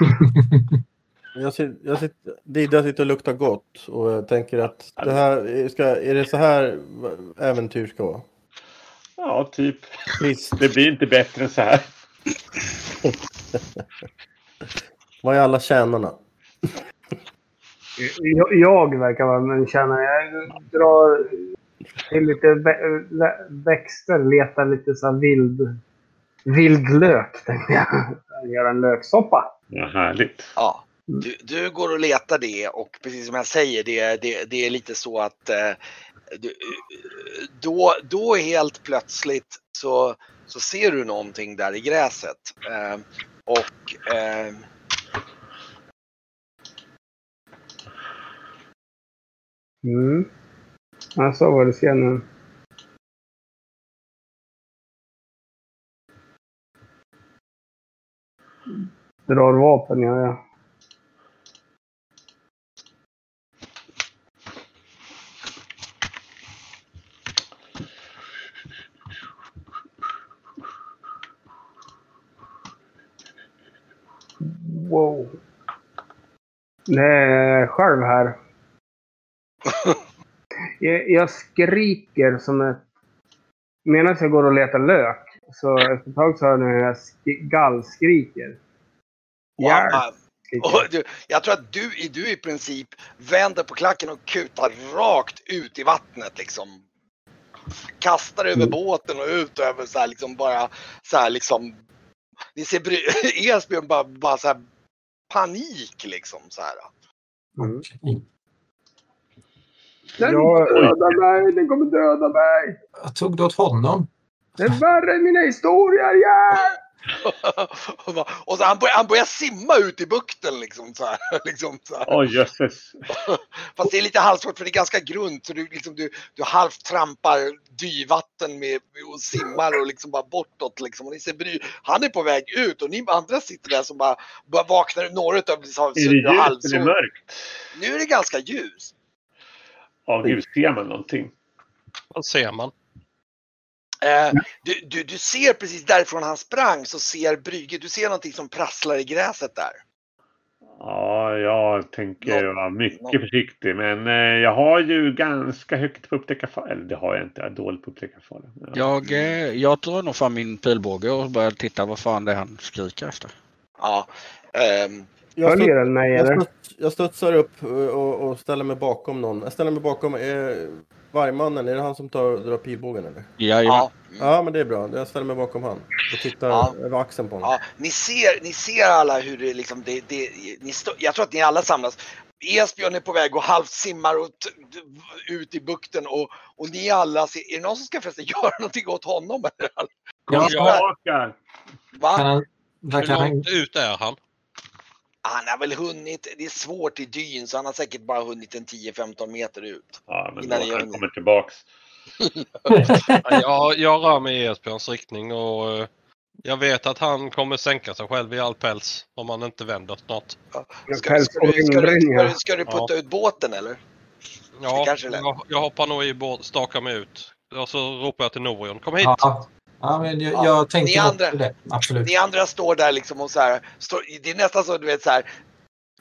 Jag sitter, jag sitter, Didra sitter och luktar gott och jag tänker att det här, ska, är det så här äventyr ska vara?
Ja, typ.
Visst.
Det blir inte bättre än så här.
Vad är alla tjänarna?
Jag, jag verkar vara en tjänare. Jag drar till lite vä- vä- växter, letar lite så här vild, vild lök. Tänkte jag. Göra en löksoppa.
Ja, härligt.
Ja, du, du går och letar det och precis som jag säger, det, det, det är lite så att eh, du, då, då helt plötsligt så, så ser du någonting där i gräset. Eh, och eh,
Mm. Ja, så var det. Ser nu. Drar vapen, ja. ja. Wow. Är själv här. Jag, jag skriker som ett... Medan jag går och letar lök, så efter ett tag så hör jag när jag sk- gallskriker. Skriker
och
jag.
du, jag tror att du, du i princip vänder på klacken och kutar rakt ut i vattnet liksom. Kastar över
Mm.
båten och ut över så här liksom bara så här liksom. Ni ser Esbjörn bara, bara så här panik liksom så här.
Mm. Den
Ja,
kommer döda mig! Den kommer döda mig!
Jag tog du åt honom?
Det är värre än mina historier! Hjälp!
Och bara- och så han börjar, han börjar simma ut i bukten liksom så här. Liksom så här.
Oj jösses.
Fast det är lite halvsvårt för det är ganska grunt så du, liksom, du, du halvt trampar dyvatten med, och simmar och liksom bara bortåt liksom. Och ni ser bry, han är på väg ut och ni andra sitter där som bara, bara vaknar några utav liksom,
Är det ljust eller mörkt?
Nu är det ganska ljus.
Ja, gud, ser man någonting?
Vad ser man?
Eh, du, du, du ser precis därifrån han sprang så ser Brygge, du ser någonting som prasslar i gräset där.
Ja, jag tänker vara mycket
nå-
försiktig. Men eh, jag har ju ganska högt på upptäcka fara. Eller det har jag inte. Jag är dålig på att upptäcka fara. Ja.
Jag, eh, jag drar nog fram min pilbåge och börjar titta vad fan det är han skriker efter.
Ja. ehm,
Jag,
den mig
jag, studs, jag studsar upp och, och ställer mig bakom någon. Jag ställer mig bakom eh, vargmannen. Är det han som tar, drar pilbågen eller?
Ja. Mm.
Ja, men det är bra. Jag ställer mig bakom han och tittar
Ja.
över axeln på honom.
Ja, ni ser, ni ser alla hur det liksom, det, det, ni stå, jag tror att ni alla samlas. Esbjörn är på väg och halvt simmar ut i bukten och, och ni alla ser, är det någon som ska förresten göra någonting åt honom eller?
Ja,
Tillbaka!
Va?
kan han,
Hur
han,
långt ut är han?
Han har väl hunnit, det är svårt i dyn så han har säkert bara hunnit en 10-15 meter ut.
Ja, men
Innan
då
jag gör
han
det.
kommer tillbaks.
Jag, jag rör mig i Esbjörns riktning och eh, jag vet att han kommer sänka sig själv i all päls om han inte vänder snart.
Jag
Ska, ska, du, ska, du, ska, du, ska du putta ut båten eller?
Ja, jag, jag hoppar nog i båt, stakar mig ut. Och så ropar jag till Norion, kom hit!
ja, ja, men jag,
Ja,
jag
ni
tänker
andra-
det. Absolut.
Ni andra står där liksom och så här, står, det är nästan så du vet så här.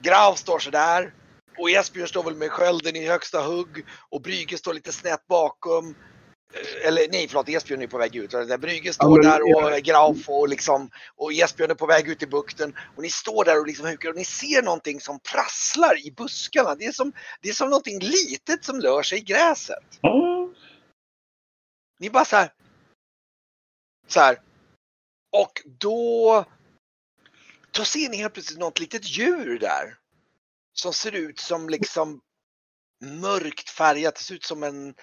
Graf står så där och Esbjörn står väl med skölden i högsta hugg och Brygge står lite snett bakom. Eh, Eller nej förlåt, Esbjörn är på väg ut. Brygge står
men-
där och Graf och liksom och Esbjörn är på väg ut i bukten och ni står där och liksom hukar och ni ser någonting som prasslar i buskarna. Det är som, det är som någonting litet som rör sig i gräset.
Ja,
Ni bara så här. Så här. Och då. Då ser ni helt plötsligt något litet djur där. Som ser ut som liksom mörkt färgat. Det ser ut som en.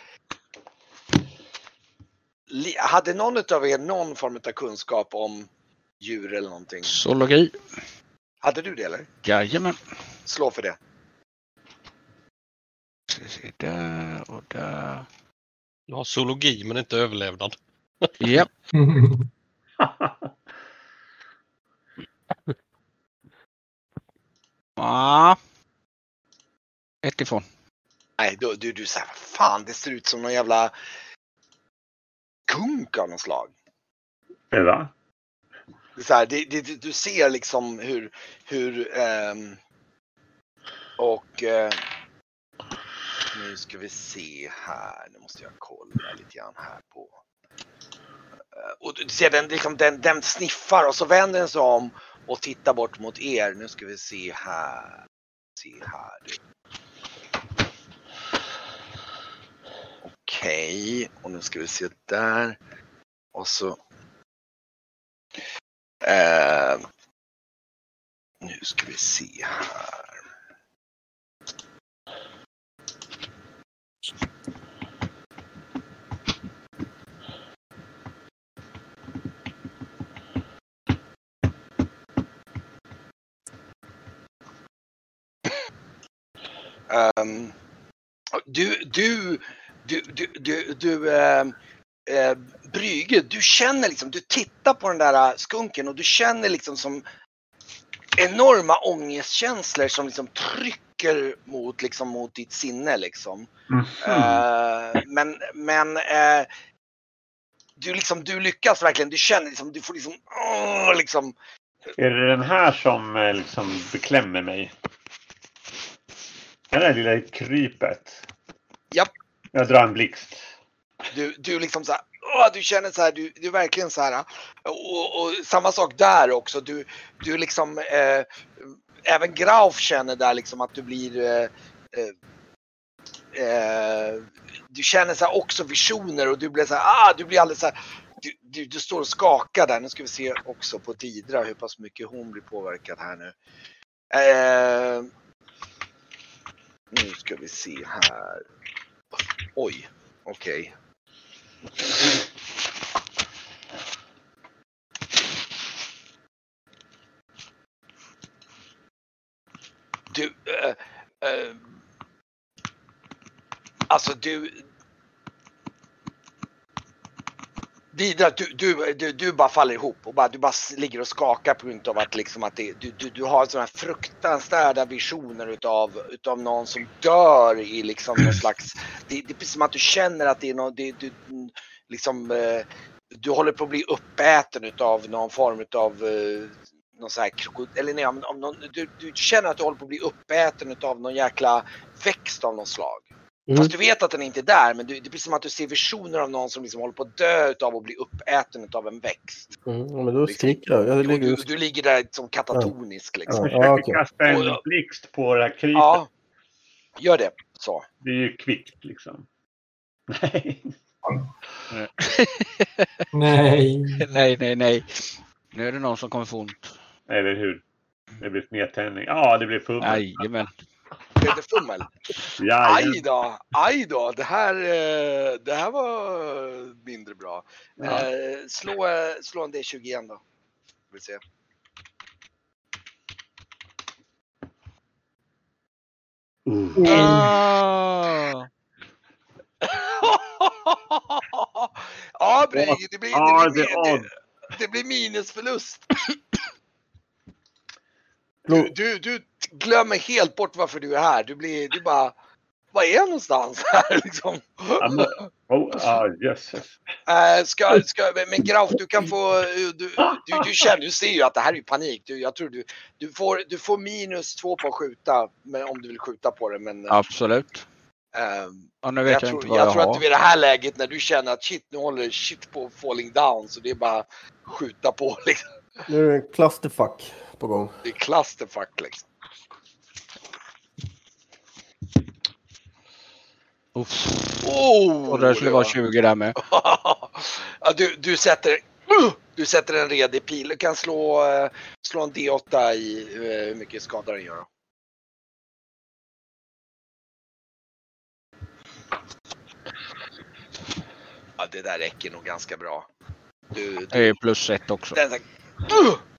Hade någon av er någon form av kunskap om djur eller någonting?
Zoologi.
Hade du det eller?
Jajamän.
Slå för det.
Ska se, där och där.
Jag har zoologi men inte överlevnad.
Ja. Ah. Ett ifrån.
Nej, du, du, du säger fan det ser ut som någon jävla kunk av något slag.
det va?
Det är så här, det, det, du ser liksom hur, hur ehm, och eh, nu ska vi se här, nu måste jag kolla lite grann här på. Eh, och du ser den, liksom, den, den sniffar och så vänder den sig om och tittar bort mot er. Nu ska vi se här. Se här. Okej, Okej, och nu ska vi se där. Och så Eh, nu ska vi se här. Du, du, du, du, du, du ehm, eh, Brygge, du känner liksom, du tittar på den där skunken och du känner liksom som enorma ångestkänslor som liksom trycker mot, liksom, mot ditt sinne liksom.
Mhm.
Eh, men men eh, du, liksom, du lyckas verkligen, du känner liksom, du får liksom, åh, liksom
Är det den här som eh, liksom beklämmer mig? Det där lilla krypet.
Japp.
Jag drar en blixt.
Du, du liksom så här, åh, du känner så här, du, du är verkligen så här. Och, och samma sak där också. Du, du liksom, eh, även Grauf känner där liksom att du blir eh, eh, eh, du känner så också visioner och du blir så här, ah, du blir alldeles så här, du, du, du står och skakar där. Nu ska vi se också på Didra hur pass mycket hon blir påverkad här nu. Eh, nu ska vi se här. Oj, okej. Du, äh, äh, alltså du. Didra, du, du, du, du bara faller ihop och bara, du bara ligger och skakar på grund av att, liksom att det, du, du, du har sådana här fruktansvärda visioner utav, utav någon som dör i liksom någon slags, det, det är precis som att du känner att det är någon, det, du, liksom, eh, du håller på att bli uppäten utav någon form utav eh, någon sån här krokodil, eller nej, om, någon, du, du känner att du håller på att bli uppäten utav någon jäkla växt av något slag.
Mm.
Fast du vet att den inte är där, men du, det är precis som att du ser visioner av någon som liksom håller på att dö utav att bli uppäten utav en växt.
Mm, ja, men då
Liksom.
skriker jag. Jag ligger
du,
just...
du ligger där som katatonisk liksom.
Ja,
Försöker
ja, okej.
kasta en
Och
blixt på det här krypet.
Ja, gör det. Så.
Det är ju kvickt liksom. Nej.
Nej.
nej, nej, nej. Nu är det någon som kommer få ont.
Eller hur? Det blir nedtändning. Ja, det blir fummel.
Jajamän.
Blev det fummel?
Ja,
Aj då, aj då. Det här, eh, det här var mindre bra.
Ja.
Eh, Slå, eh, slå en D20 igen då. Vi se.
Uh.
Ah!
ja, Brygge, det blir, det, blir,
det,
det blir minusförlust. Du, du, du glömmer helt bort varför du är här. Du blir, du bara, vad är jag någonstans här liksom?
Ja, men- Oh, ah, jösses.
Äh, ska, ska, men Grauf, du kan få, du, du, du, känner, du ser ju att det här är ju panik. Du, jag tror du, du, får, du får minus två på att skjuta men, om du vill skjuta på det. Men
Absolut.
ehm,
Och nu vet
jag,
jag,
tror,
inte vad
jag
jag,
tror att du vid det här läget när du känner att shit, nu håller shit på falling down så det är bara skjuta på liksom.
Nu är det en clusterfuck på gång.
Det är clusterfuck liksom.
Uff.
Oh,
Och det skulle vara
ja.
20 där med.
ja, du, du sätter du sätter en redig pil. Du kan slå, eh, slå en D8 i eh, hur mycket skada den gör. Ja, det där räcker nog ganska bra. Du,
Det är plus ett också.
den,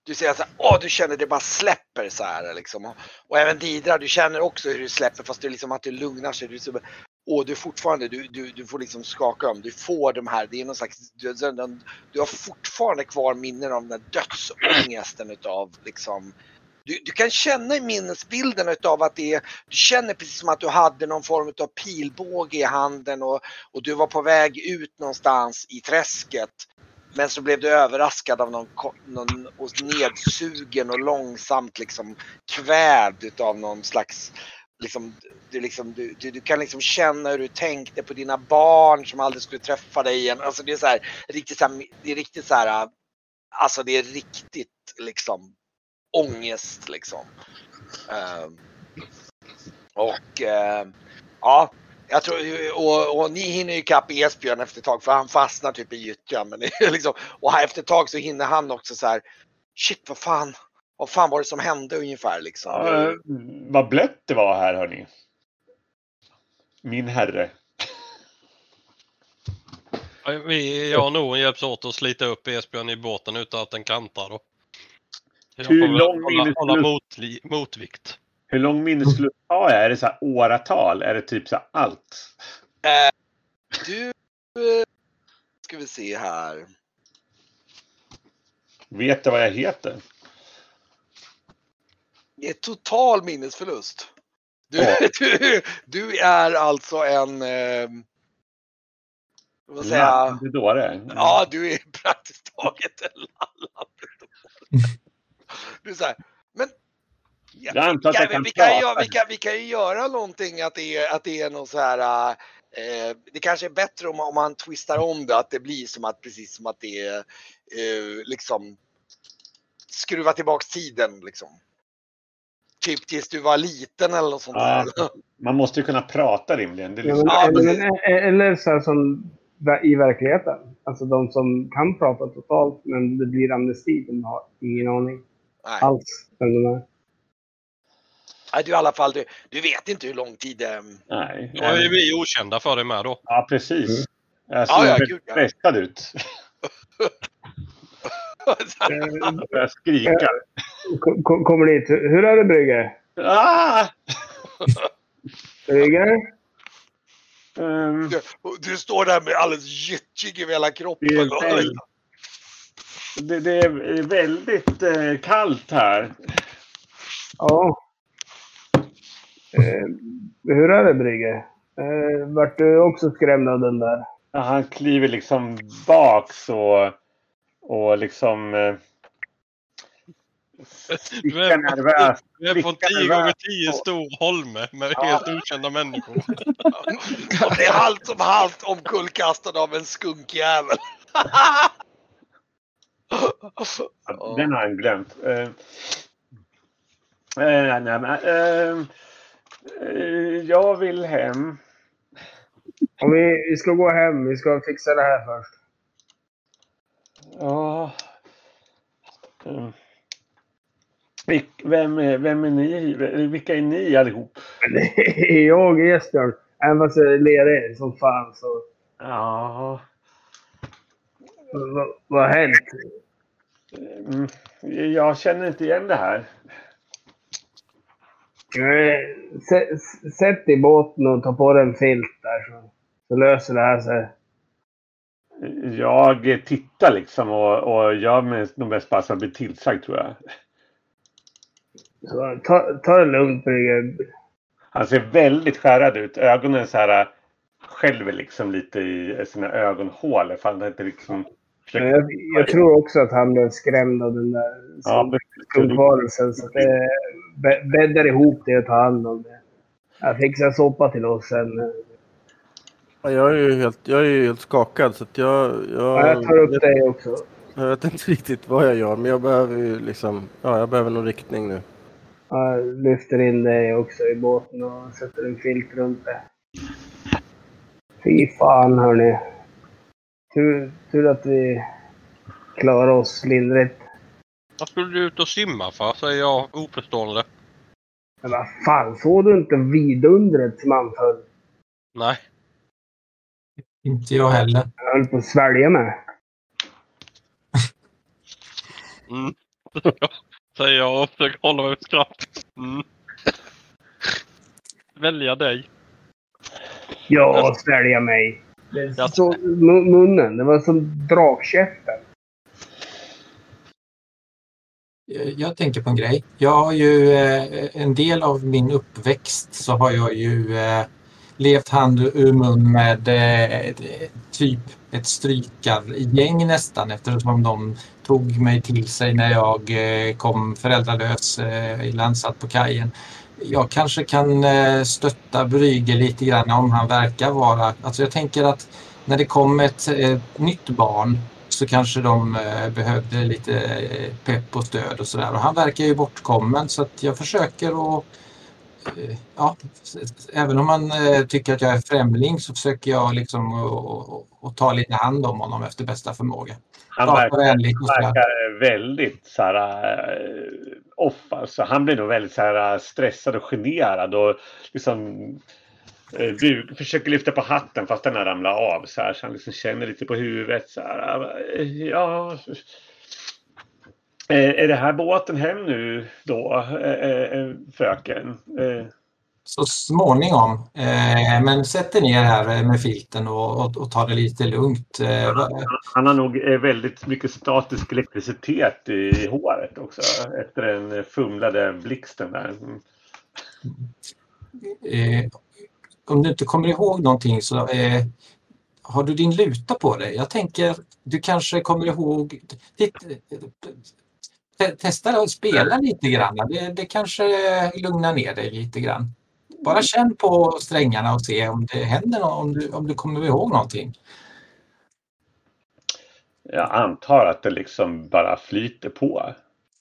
du ser så här, åh, du känner det bara släpper så här liksom. Och, och även Didra, du känner också hur det släpper fast det liksom att det lugnar sig. Du, så- åh, du fortfarande, du, du, du får liksom skaka om, du får de här, det är någon slags, du, du, du har fortfarande kvar minnen av den här dödsångesten utav liksom du, du kan känna i minnesbilden utav att det är, du känner precis som att du hade någon form av pilbåge i handen och, och du var på väg ut någonstans i träsket. Men så blev du överraskad av någon, någon och nedsugen och långsamt liksom kvävd utav någon slags Liksom, du, liksom, du, du, du kan liksom känna hur du tänkte på dina barn som aldrig skulle träffa dig igen. Alltså det är så här, riktigt så här, det är riktigt så här, alltså det är riktigt liksom ångest liksom. Uh, och uh, ja, jag tror, och, och ni hinner ju ikapp Esbjörn efter ett tag för han fastnar typ i gyttjan. Men liksom, och efter ett tag så hinner han också så här, shit vad fan, vad fan var det som hände ungefär liksom.
Ja, vad blött det var här hörni. Min herre.
Vi, jag och Noen hjälps åt att slita upp Esbjörn i båten utan att den kantar. Då.
Hur lång
hålla, hålla motli, motvikt.
Hur lång minnesförlust har jag? Är det så här åratal? Är det typ så här allt?
Du, eh, ska vi se här.
Vet du vad jag heter?
Det är total minnesförlust. Du,
Ja.
du, du är alltså en, eh, vad säger
Ja,
jag?
det är dåre.
Ja, du är praktiskt taget en lallad. så här, men
Jag antar att jag kan
vi, kan ju,
prata.
vi, kan, vi kan ju göra någonting att det är, att det är någon så här. Eh, det kanske är bättre om, om man twistar om det, att det blir som att precis som att det är eh, liksom skruva tillbaks tiden liksom. Typ tills du var liten eller något sånt
Ja.
där.
Man måste ju kunna prata rimligen. Det är
Ja,
liksom,
Ja,
eller, eller så här som i verkligheten. Alltså de som kan prata totalt men det blir amnesti. De har ingen aning
Nej.
alls vem de är.
Nej, du i alla fall, du, du vet inte hur lång tid eh,
nej.
Då är vi okända för det med då.
Ja, precis. Jag
Ja,
ser
ja,
väldigt
gud, ja.
ut. Jag skrika.
Kom, kom, kommer dit. Hur är det Brygge?
Ah!
Brygge?
Ehm,
du, du står där med alldeles gyttjig över hela kroppen.
Det är väldigt- det, det är väldigt eh, kallt här.
Ja. Eh, hur är det Brygge? Eh, vart du också skrämd av den där?
Ja, Han kliver liksom bak så och liksom eh,
Du är
nervöst.
Vi är på en
Vilka
10 gånger
nervös.
10 stor holme med
Ja.
helt okända människor.
Och det är halvt som halvt omkullkastad av en skunkjävel.
Den har han glömt. Eh, eh, nej, men, eh, jag vill hem.
Om vi, vi ska gå hem. Vi ska fixa det här först.
Ja. Eh, vilk- Vem är, vem är ni? Vilka är ni allihop?
Det är jag och Esbjörn. Även fast jag är ledig som fan så...
Ja.
Vad, vad har hänt?
Mm, jag känner inte igen det här.
Sätt dig i båten och ta på dig en filt där så, så löser det här sig.
Jag tittar liksom och, och gör mig nog mest bara så jag blir tillsagd tror jag.
Så, ta, ta det lugnt Brygge.
Han ser väldigt skärrad ut. Ögonen så här skälver liksom lite i sina ögonhål. För han inte liksom
Jag, jag tror också att han blev skrämd av den där
Ja,
skuggvarelsen. Så det bäddar ihop det och tar hand om det. Jag fixar soppa till oss sen.
Ja, Jag är ju helt, jag är ju helt skakad så att jag,
Ja,
jag,
jag tar upp dig också.
jag vet inte riktigt vad jag gör men jag behöver ju liksom, ja jag behöver någon riktning nu.
Jag lyfter in dig också i båten och sätter en filt runt det. Fy fan hörni. Tur, tur att vi klarar oss lindrigt.
Vad skulle du ut och simma för? Säger jag oförstående.
Men vad fan, såg du inte vidundret som anföll?
Nej.
Inte jag heller.
Jag höll på att svälja med.
Mm. Säger jag och försöker hålla mig för skratt. Mm. Välja dig.
Ja, svälja mig. Det
Jag-
så, mu- munnen, det var som drakkäften.
Eh, jag tänker på en grej. Jag har ju eh, en del av min uppväxt så har jag ju eh, levt hand ur mun med typ ett strykargäng nästan eftersom de tog mig till sig när jag kom föräldralös eh, i landsatt på kajen. Jag kanske kan stötta Brygge lite grann om han verkar vara... Alltså jag tänker att när det kom ett nytt barn så kanske de eh, behövde lite eh, pepp och stöd och sådär. Och han verkar ju bortkommen så att jag försöker att eh, Ja, även om man tycker att jag är främling så försöker jag liksom att- ta lite hand om honom efter bästa förmåga.
Han verkar, verkar väldigt så här, off. Alltså. Han blir nog väldigt så här, stressad och generad. Och liksom, buk, försöker lyfta på hatten fast den har ramlat av. Så, här, så han liksom känner lite på huvudet. Så här, eh, ja, Eh, är det här båten hem nu då, eh, eh, fröken? Eh,
Så småningom. Eh, men sätt dig ner här eh, med filten och, och, och ta det lite lugnt. Eh,
Han har nog eh, väldigt mycket statisk elektricitet i håret också. Efter den fumlade blixten där. Mm
om du inte kommer ihåg någonting så eh, har du din luta på dig? Jag tänker du kanske kommer ihåg... Titt, eh, te- testa att spela lite grann. Det, det kanske lugnar ner dig lite grann. Bara känn på strängarna och se om det händer något, om du, om du kommer ihåg någonting.
Jag antar att det liksom bara flyter på.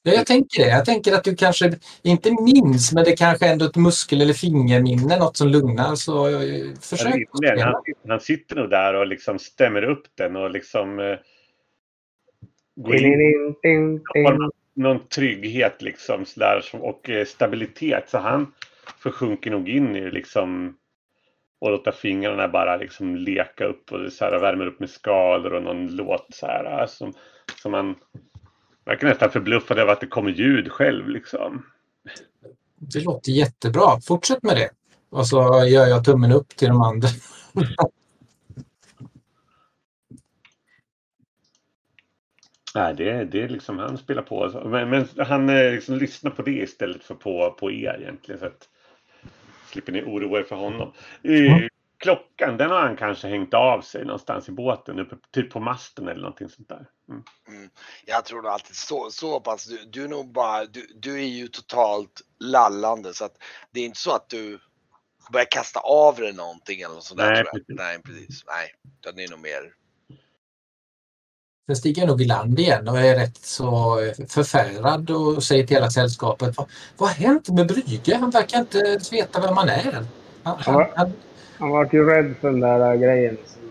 Ja, jag tänker det. Jag tänker att du kanske inte minns, men det kanske ändå ett muskel eller fingerminne, något som lugnar. Så eh, försök.
Rimligen. Han, han sitter nog där och liksom stämmer upp den och liksom eh, går in
Ding,
någon, trygghet liksom sådär, och eh, stabilitet. Så han försjunker nog in i liksom och låta fingrarna bara liksom leka upp och så här, värmer upp med skalor och någon låt så här, eh, som, som man verkar nästan förbluffad över att det kommer ljud själv liksom.
Det låter jättebra. Fortsätt med det. Och så gör jag tummen upp till de andra.
Nej, det, det är liksom han spelar på. så- Men, men han eh, liksom lyssnar på det istället för på, på er egentligen. Så att slipper ni oroa er för honom. Eh, Klockan, den har han kanske hängt av sig någonstans i båten. Uppe, typ på masten eller någonting sånt där. Mm.
Mm. Jag tror nog alltid så, så pass. Du, du är nog bara, du, du är ju totalt lallande så att det är inte så att du börjar kasta av dig någonting eller något sånt där.
Nej, precis.
Nej, precis. Nej, utan det är nog mer.
Sen stiger jag nog i land igen och är rätt så förfärad och säger till hela sällskapet. Vad, vad har hänt med Brygge? Han verkar inte veta vem man är. Han, han, han,
Han var ju rädd för den där grejen som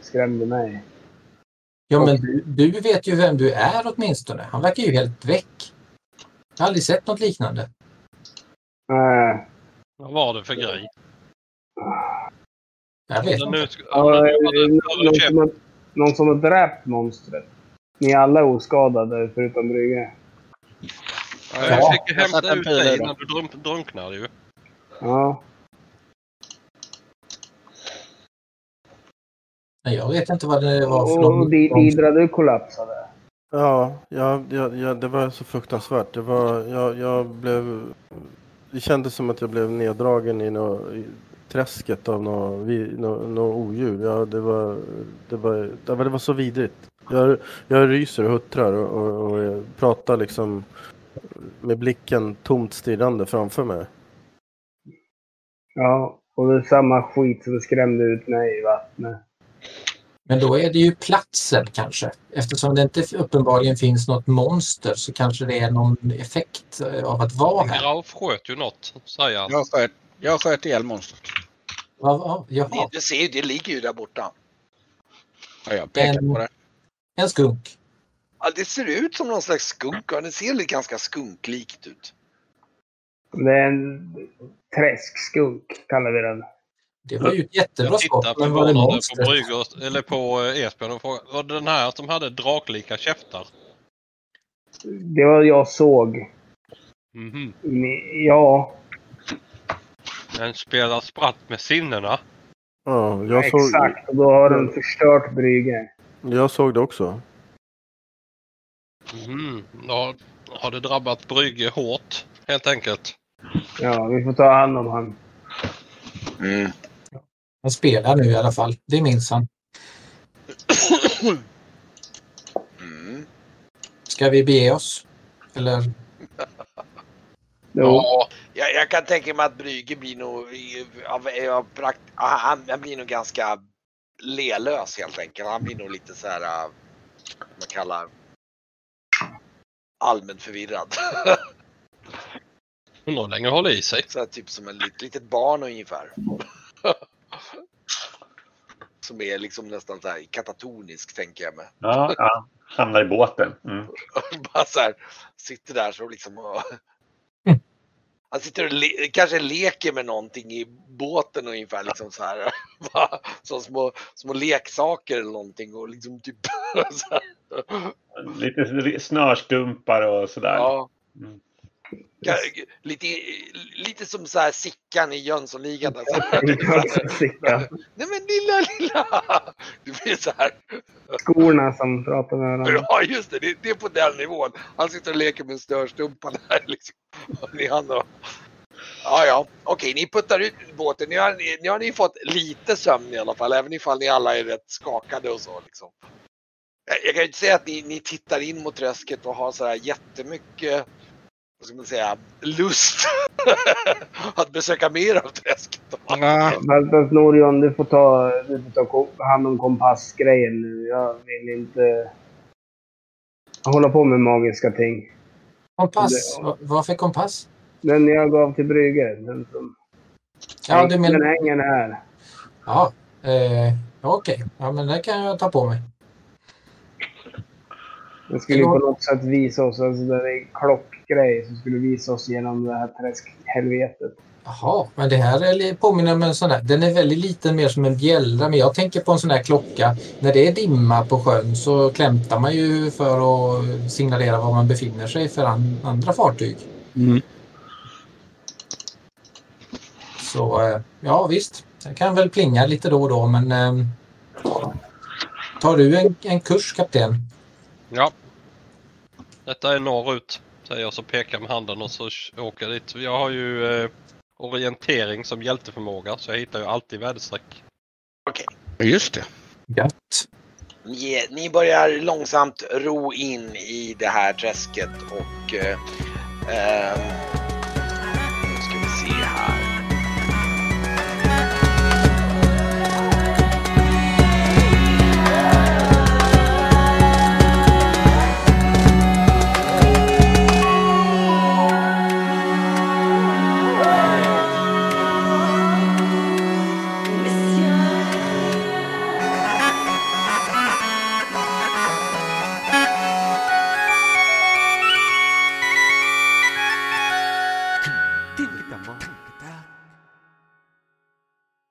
skrämde mig.
ja, men du, du vet ju vem du är åtminstone. Han verkar ju helt väck. Jag har aldrig sett något liknande.
Nej.
Vad var det för grej?
Jag vet inte.
nu
någon, som har, någon som har dräpt monstret. Ni är alla oskadade förutom Brygge.
Ja,
Ja,
jag fick ju hämta ut dig innan du drunk, drunknade ju.
Ja.
Nej, jag vet inte vad det var för
Och
någon.
Di- Didra, du kollapsade.
Ja, ja, ja, ja, det var så fruktansvärt. Det var, jag, jag blev... Det kändes som att jag blev neddragen i, nå, i träsket av något nå, nå odjur. Ja, det, var, det, var, det, var, det var så vidrigt. Jag, jag ryser och huttrar och, och, och jag pratar liksom med blicken tomt stirrande framför mig.
Ja, och det är samma skit som skrämde ut mig i vattnet.
Men då är det ju platsen kanske. Eftersom det inte uppenbarligen finns något monster så kanske det är någon effekt eh, av att vara här.
Graf sköt ju något, säger han.
Jag sköt, jag sköt ihjäl monstret.
Ja, ja,
Det, du ser ju, det ligger ju där borta.
Ja, jag pekade
En-
på det.
en skunk.
Ja, det ser ut som någon slags skunk det ser lite ganska skunklikt ut.
Det är en träskskunk, kallar vi den.
Det var ju ett jättebra
Jag
skott. Men var det
förvånande på? Brygger, eller på eh, Esbjörn och frågar, var det den här som hade draklika käftar?
Det var jag såg.
Mhm.
Ni- Ja,
Den spelar spratt med sinnena.
Ja, jag såg,
exakt. Och då har den förstört Brygge.
jag såg det också.
Mhm. Ja, har det drabbat Brygge hårt, helt enkelt?
Ja, vi får ta hand om han.
Mm.
Han spelar nu i alla fall. Det minns han.
Mm.
Ska vi bege oss? Eller?
Ja,
Jag, jag kan tänka mig att Brygge blir nog, av, av, prakt, ah, han, han blir nog ganska lelös helt enkelt. Han blir nog lite så här, uh, vad man kallar allmänt förvirrad.
undrar hur länge håller i sig.
så här, typ som ett lit, litet barn ungefär. Som är liksom nästan så här katatonisk tänker jag mig.
Ja, ja. Hamnar i båten. Mm.
Bara så här, sitter där så liksom och...
Mm.
Han sitter och le- kanske leker med någonting i båten ungefär liksom så här. Som små, små leksaker eller någonting och liksom typ så här.
Lite snörstumpar och sådär.
Ja.
Mm.
Lite, lite som så här Sickan i Jönssonligan. där, så här.
Vi kan sticka.
Nej men lilla, lilla! Det blir så här.
Skorna som pratar med varandra.
Ja just det, det, det är på den nivån. Han sitter och leker med en störstumpa där liksom. Ni. Ja, ja, okej, ni puttar ut båten. Nu har, ni- nu har ni fått lite sömn i alla fall, även ifall ni alla är rätt skakade och så liksom. Jag- Jag kan ju inte säga att ni, ni tittar in mot träsket och har så här jättemycket vad ska man säga, lust att besöka mer av träsket.
Fast Norion, du får ta, du får ta hand om kompassgrejen nu. Jag vill inte hålla på med magiska ting.
Kompass? Va- Vad för kompass?
Den jag gav till Brygger. Den, som,
Ja, du
den
menar...
hänger här.
Ja, eh, okej. Ja, men det kan jag ta på mig.
Den skulle på något sätt visa oss, alltså det är en klockgrej som skulle visa oss genom det här träskhelvetet.
Jaha, men det här påminner om en sån där. Den är väldigt liten, mer som en bjällra. Men jag tänker på en sån här klocka. När det är dimma på sjön så klämtar man ju för att signalera var man befinner sig för an, andra fartyg.
Mm.
Så eh, ja, visst. Det kan väl plinga lite då och då, men eh, tar du en, en kurs, kapten?
Ja. Detta är norrut. Säger jag så pekar med handen och så åker jag dit. Jag har ju eh, orientering som hjälteförmåga så jag hittar ju alltid väderstreck.
Okej.
just det.
Gött.
Ni, ni börjar långsamt ro in i det här träsket och eh, ehm,